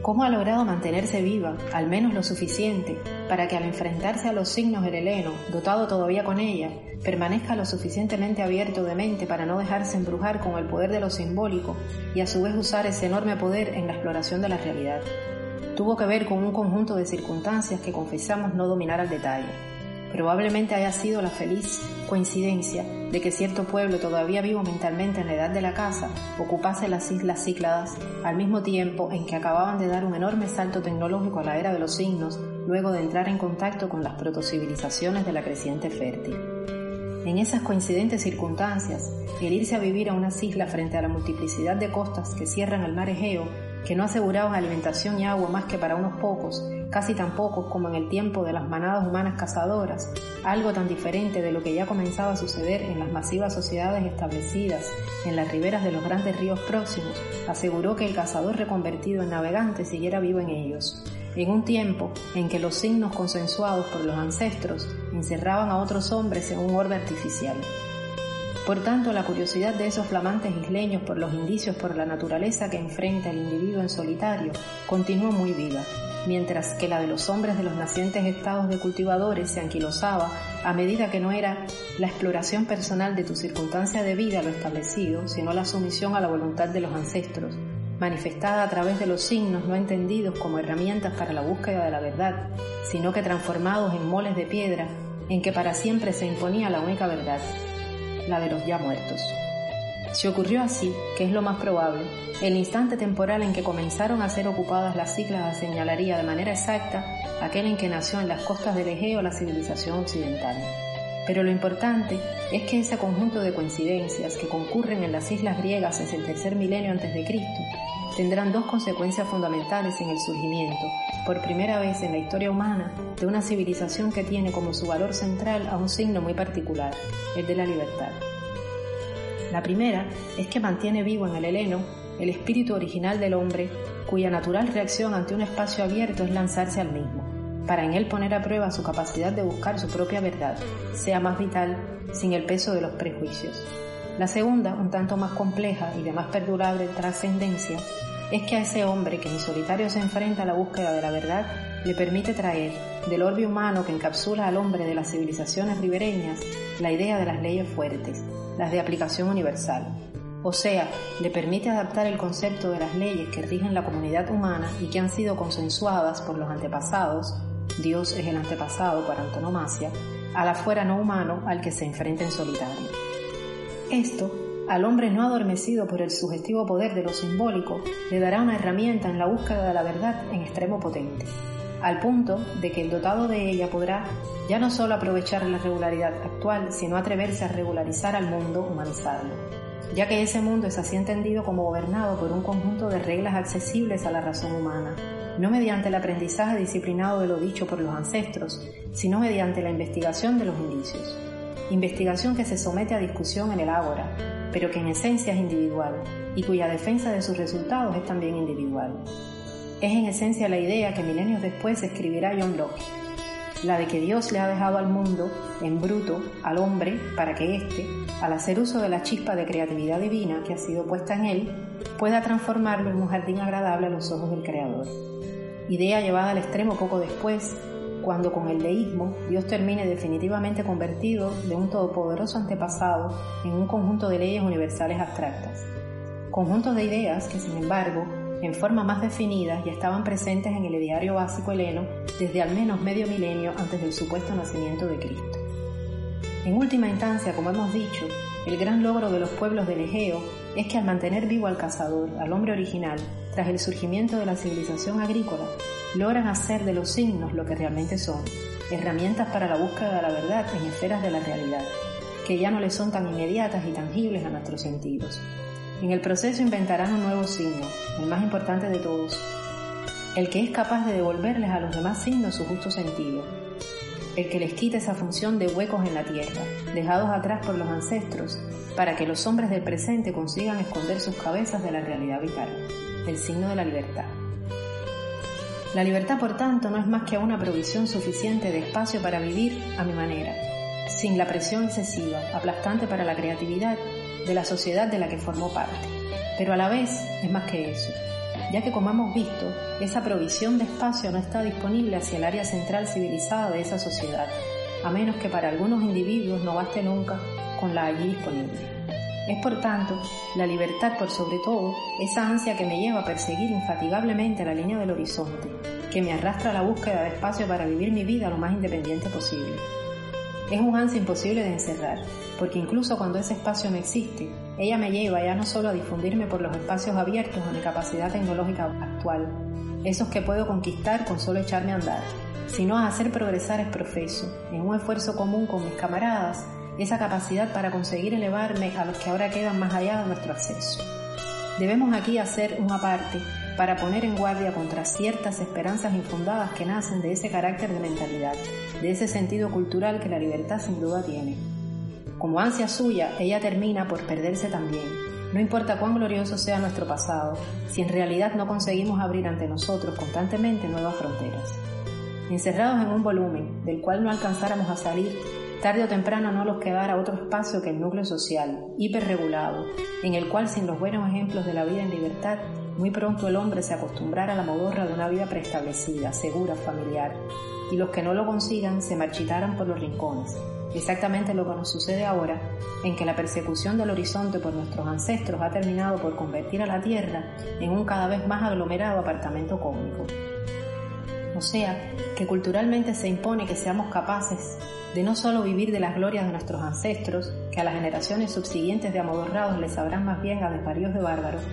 ¿Cómo ha logrado mantenerse viva, al menos lo suficiente, para que al enfrentarse a los signos del heleno, dotado todavía con ella, permanezca lo suficientemente abierto de mente para no dejarse embrujar con el poder de lo simbólico y a su vez usar ese enorme poder en la exploración de la realidad? Tuvo que ver con un conjunto de circunstancias que confesamos no dominar al detalle Probablemente haya sido la feliz coincidencia de que cierto pueblo todavía vivo mentalmente en la edad de la casa ocupase las islas Cícladas al mismo tiempo en que acababan de dar un enorme salto tecnológico a la era de los signos luego de entrar en contacto con las protocivilizaciones de la creciente fértil. En esas coincidentes circunstancias, el irse a vivir a unas islas frente a la multiplicidad de costas que cierran el mar Egeo, que no aseguraban alimentación y agua más que para unos pocos, casi tan pocos como en el tiempo de las manadas humanas cazadoras, algo tan diferente de lo que ya comenzaba a suceder en las masivas sociedades establecidas en las riberas de los grandes ríos próximos, aseguró que el cazador reconvertido en navegante siguiera vivo en ellos, en un tiempo en que los signos consensuados por los ancestros encerraban a otros hombres en un orbe artificial. Por tanto, la curiosidad de esos flamantes isleños por los indicios por la naturaleza que enfrenta el individuo en solitario continuó muy viva, mientras que la de los hombres de los nacientes estados de cultivadores se anquilosaba a medida que no era la exploración personal de tu circunstancia de vida lo establecido, sino la sumisión a la voluntad de los ancestros, manifestada a través de los signos no entendidos como herramientas para la búsqueda de la verdad, sino que transformados en moles de piedra en que para siempre se imponía la única verdad, la de los ya muertos. Si ocurrió así, que es lo más probable, el instante temporal en que comenzaron a ser ocupadas las siglas señalaría de manera exacta aquel en que nació en las costas del Egeo la civilización occidental. Pero lo importante es que ese conjunto de coincidencias que concurren en las islas griegas desde el tercer milenio antes de Cristo tendrán dos consecuencias fundamentales en el surgimiento, por primera vez en la historia humana, de una civilización que tiene como su valor central a un signo muy particular, el de la libertad. La primera es que mantiene vivo en el heleno el espíritu original del hombre, cuya natural reacción ante un espacio abierto es lanzarse al mismo, para en él poner a prueba su capacidad de buscar su propia verdad, sea más vital, sin el peso de los prejuicios. La segunda, un tanto más compleja y de más perdurable trascendencia, es que a ese hombre que en solitario se enfrenta a la búsqueda de la verdad le permite traer del orbe humano que encapsula al hombre de las civilizaciones ribereñas la idea de las leyes fuertes, las de aplicación universal. O sea, le permite adaptar el concepto de las leyes que rigen la comunidad humana y que han sido consensuadas por los antepasados, Dios es el antepasado para antonomasia, al afuera no humano al que se enfrenta en solitario. Esto al hombre no adormecido por el sugestivo poder de lo simbólico, le dará una herramienta en la búsqueda de la verdad en extremo potente, al punto de que el dotado de ella podrá ya no solo aprovechar la regularidad actual, sino atreverse a regularizar al mundo, humanizarlo, ya que ese mundo es así entendido como gobernado por un conjunto de reglas accesibles a la razón humana, no mediante el aprendizaje disciplinado de lo dicho por los ancestros, sino mediante la investigación de los indicios. Investigación que se somete a discusión en el ágora, pero que en esencia es individual y cuya defensa de sus resultados es también individual. Es en esencia la idea que milenios después escribirá John Locke, la de que Dios le ha dejado al mundo en bruto al hombre para que éste, al hacer uso de la chispa de creatividad divina que ha sido puesta en él, pueda transformarlo en un jardín agradable a los ojos del Creador. Idea llevada al extremo poco después cuando con el deísmo Dios termine definitivamente convertido de un todopoderoso antepasado en un conjunto de leyes universales abstractas. Conjuntos de ideas que, sin embargo, en forma más definida ya estaban presentes en el ideario básico heleno desde al menos medio milenio antes del supuesto nacimiento de Cristo. En última instancia, como hemos dicho, el gran logro de los pueblos del Egeo es que al mantener vivo al cazador, al hombre original, tras el surgimiento de la civilización agrícola, logran hacer de los signos lo que realmente son, herramientas para la búsqueda de la verdad en esferas de la realidad, que ya no les son tan inmediatas y tangibles a nuestros sentidos. En el proceso inventarán un nuevo signo, el más importante de todos, el que es capaz de devolverles a los demás signos su justo sentido, el que les quita esa función de huecos en la tierra, dejados atrás por los ancestros, para que los hombres del presente consigan esconder sus cabezas de la realidad vital, el signo de la libertad. La libertad, por tanto, no es más que una provisión suficiente de espacio para vivir a mi manera, sin la presión excesiva, aplastante para la creatividad de la sociedad de la que formó parte. Pero a la vez es más que eso, ya que como hemos visto, esa provisión de espacio no está disponible hacia el área central civilizada de esa sociedad, a menos que para algunos individuos no baste nunca con la allí disponible. Es por tanto la libertad por sobre todo esa ansia que me lleva a perseguir infatigablemente la línea del horizonte, que me arrastra a la búsqueda de espacio para vivir mi vida lo más independiente posible. Es un ansia imposible de encerrar, porque incluso cuando ese espacio no existe, ella me lleva ya no solo a difundirme por los espacios abiertos a mi capacidad tecnológica actual, esos que puedo conquistar con solo echarme a andar, sino a hacer progresar el profeso, en un esfuerzo común con mis camaradas, esa capacidad para conseguir elevarme a los que ahora quedan más allá de nuestro acceso. Debemos aquí hacer una parte para poner en guardia contra ciertas esperanzas infundadas que nacen de ese carácter de mentalidad, de ese sentido cultural que la libertad sin duda tiene. Como ansia suya, ella termina por perderse también. No importa cuán glorioso sea nuestro pasado, si en realidad no conseguimos abrir ante nosotros constantemente nuevas fronteras. Encerrados en un volumen del cual no alcanzáramos a salir, tarde o temprano no nos quedara otro espacio que el núcleo social, hiperregulado, en el cual sin los buenos ejemplos de la vida en libertad, muy pronto el hombre se acostumbrara a la modorra de una vida preestablecida, segura, familiar, y los que no lo consigan se marchitaran por los rincones. Exactamente lo que nos sucede ahora, en que la persecución del horizonte por nuestros ancestros ha terminado por convertir a la Tierra en un cada vez más aglomerado apartamento cósmico. O sea, que culturalmente se impone que seamos capaces de no solo vivir de las glorias de nuestros ancestros, que a las generaciones subsiguientes de amodorrados les sabrán más bien a desvaríos de bárbaros,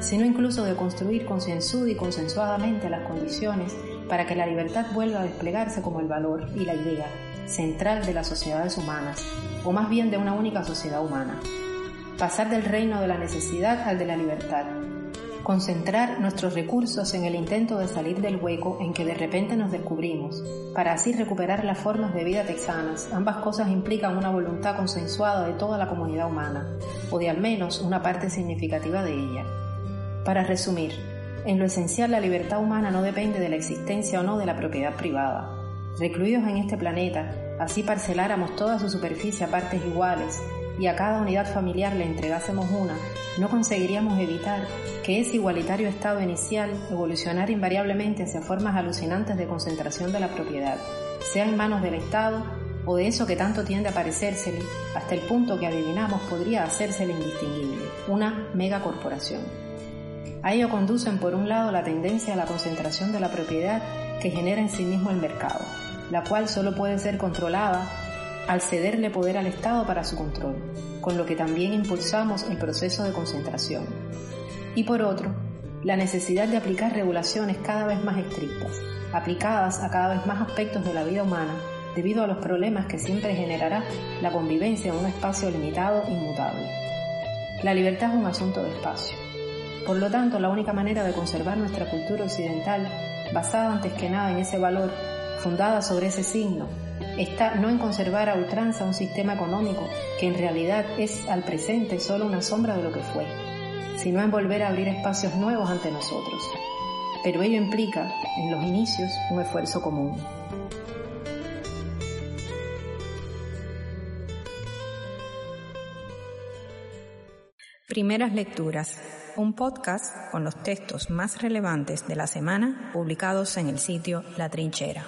sino incluso de construir concienzuda y consensuadamente las condiciones para que la libertad vuelva a desplegarse como el valor y la idea central de las sociedades humanas, o más bien de una única sociedad humana. Pasar del reino de la necesidad al de la libertad, concentrar nuestros recursos en el intento de salir del hueco en que de repente nos descubrimos, para así recuperar las formas de vida texanas, ambas cosas implican una voluntad consensuada de toda la comunidad humana, o de al menos una parte significativa de ella. Para resumir, en lo esencial la libertad humana no depende de la existencia o no de la propiedad privada. Recluidos en este planeta, así parceláramos toda su superficie a partes iguales, y a cada unidad familiar le entregásemos una, no conseguiríamos evitar que ese igualitario estado inicial evolucionara invariablemente hacia formas alucinantes de concentración de la propiedad, sea en manos del Estado o de eso que tanto tiende a parecérsele, hasta el punto que adivinamos podría hacérsele indistinguible, una megacorporación. A ello conducen por un lado la tendencia a la concentración de la propiedad que genera en sí mismo el mercado, la cual solo puede ser controlada al cederle poder al Estado para su control, con lo que también impulsamos el proceso de concentración. Y por otro, la necesidad de aplicar regulaciones cada vez más estrictas, aplicadas a cada vez más aspectos de la vida humana, debido a los problemas que siempre generará la convivencia en un espacio limitado e inmutable. La libertad es un asunto de espacio. Por lo tanto, la única manera de conservar nuestra cultura occidental, basada antes que nada en ese valor, fundada sobre ese signo, está no en conservar a ultranza un sistema económico que en realidad es al presente solo una sombra de lo que fue, sino en volver a abrir espacios nuevos ante nosotros. Pero ello implica, en los inicios, un esfuerzo común. Primeras Lecturas, un podcast con los textos más relevantes de la semana publicados en el sitio La Trinchera.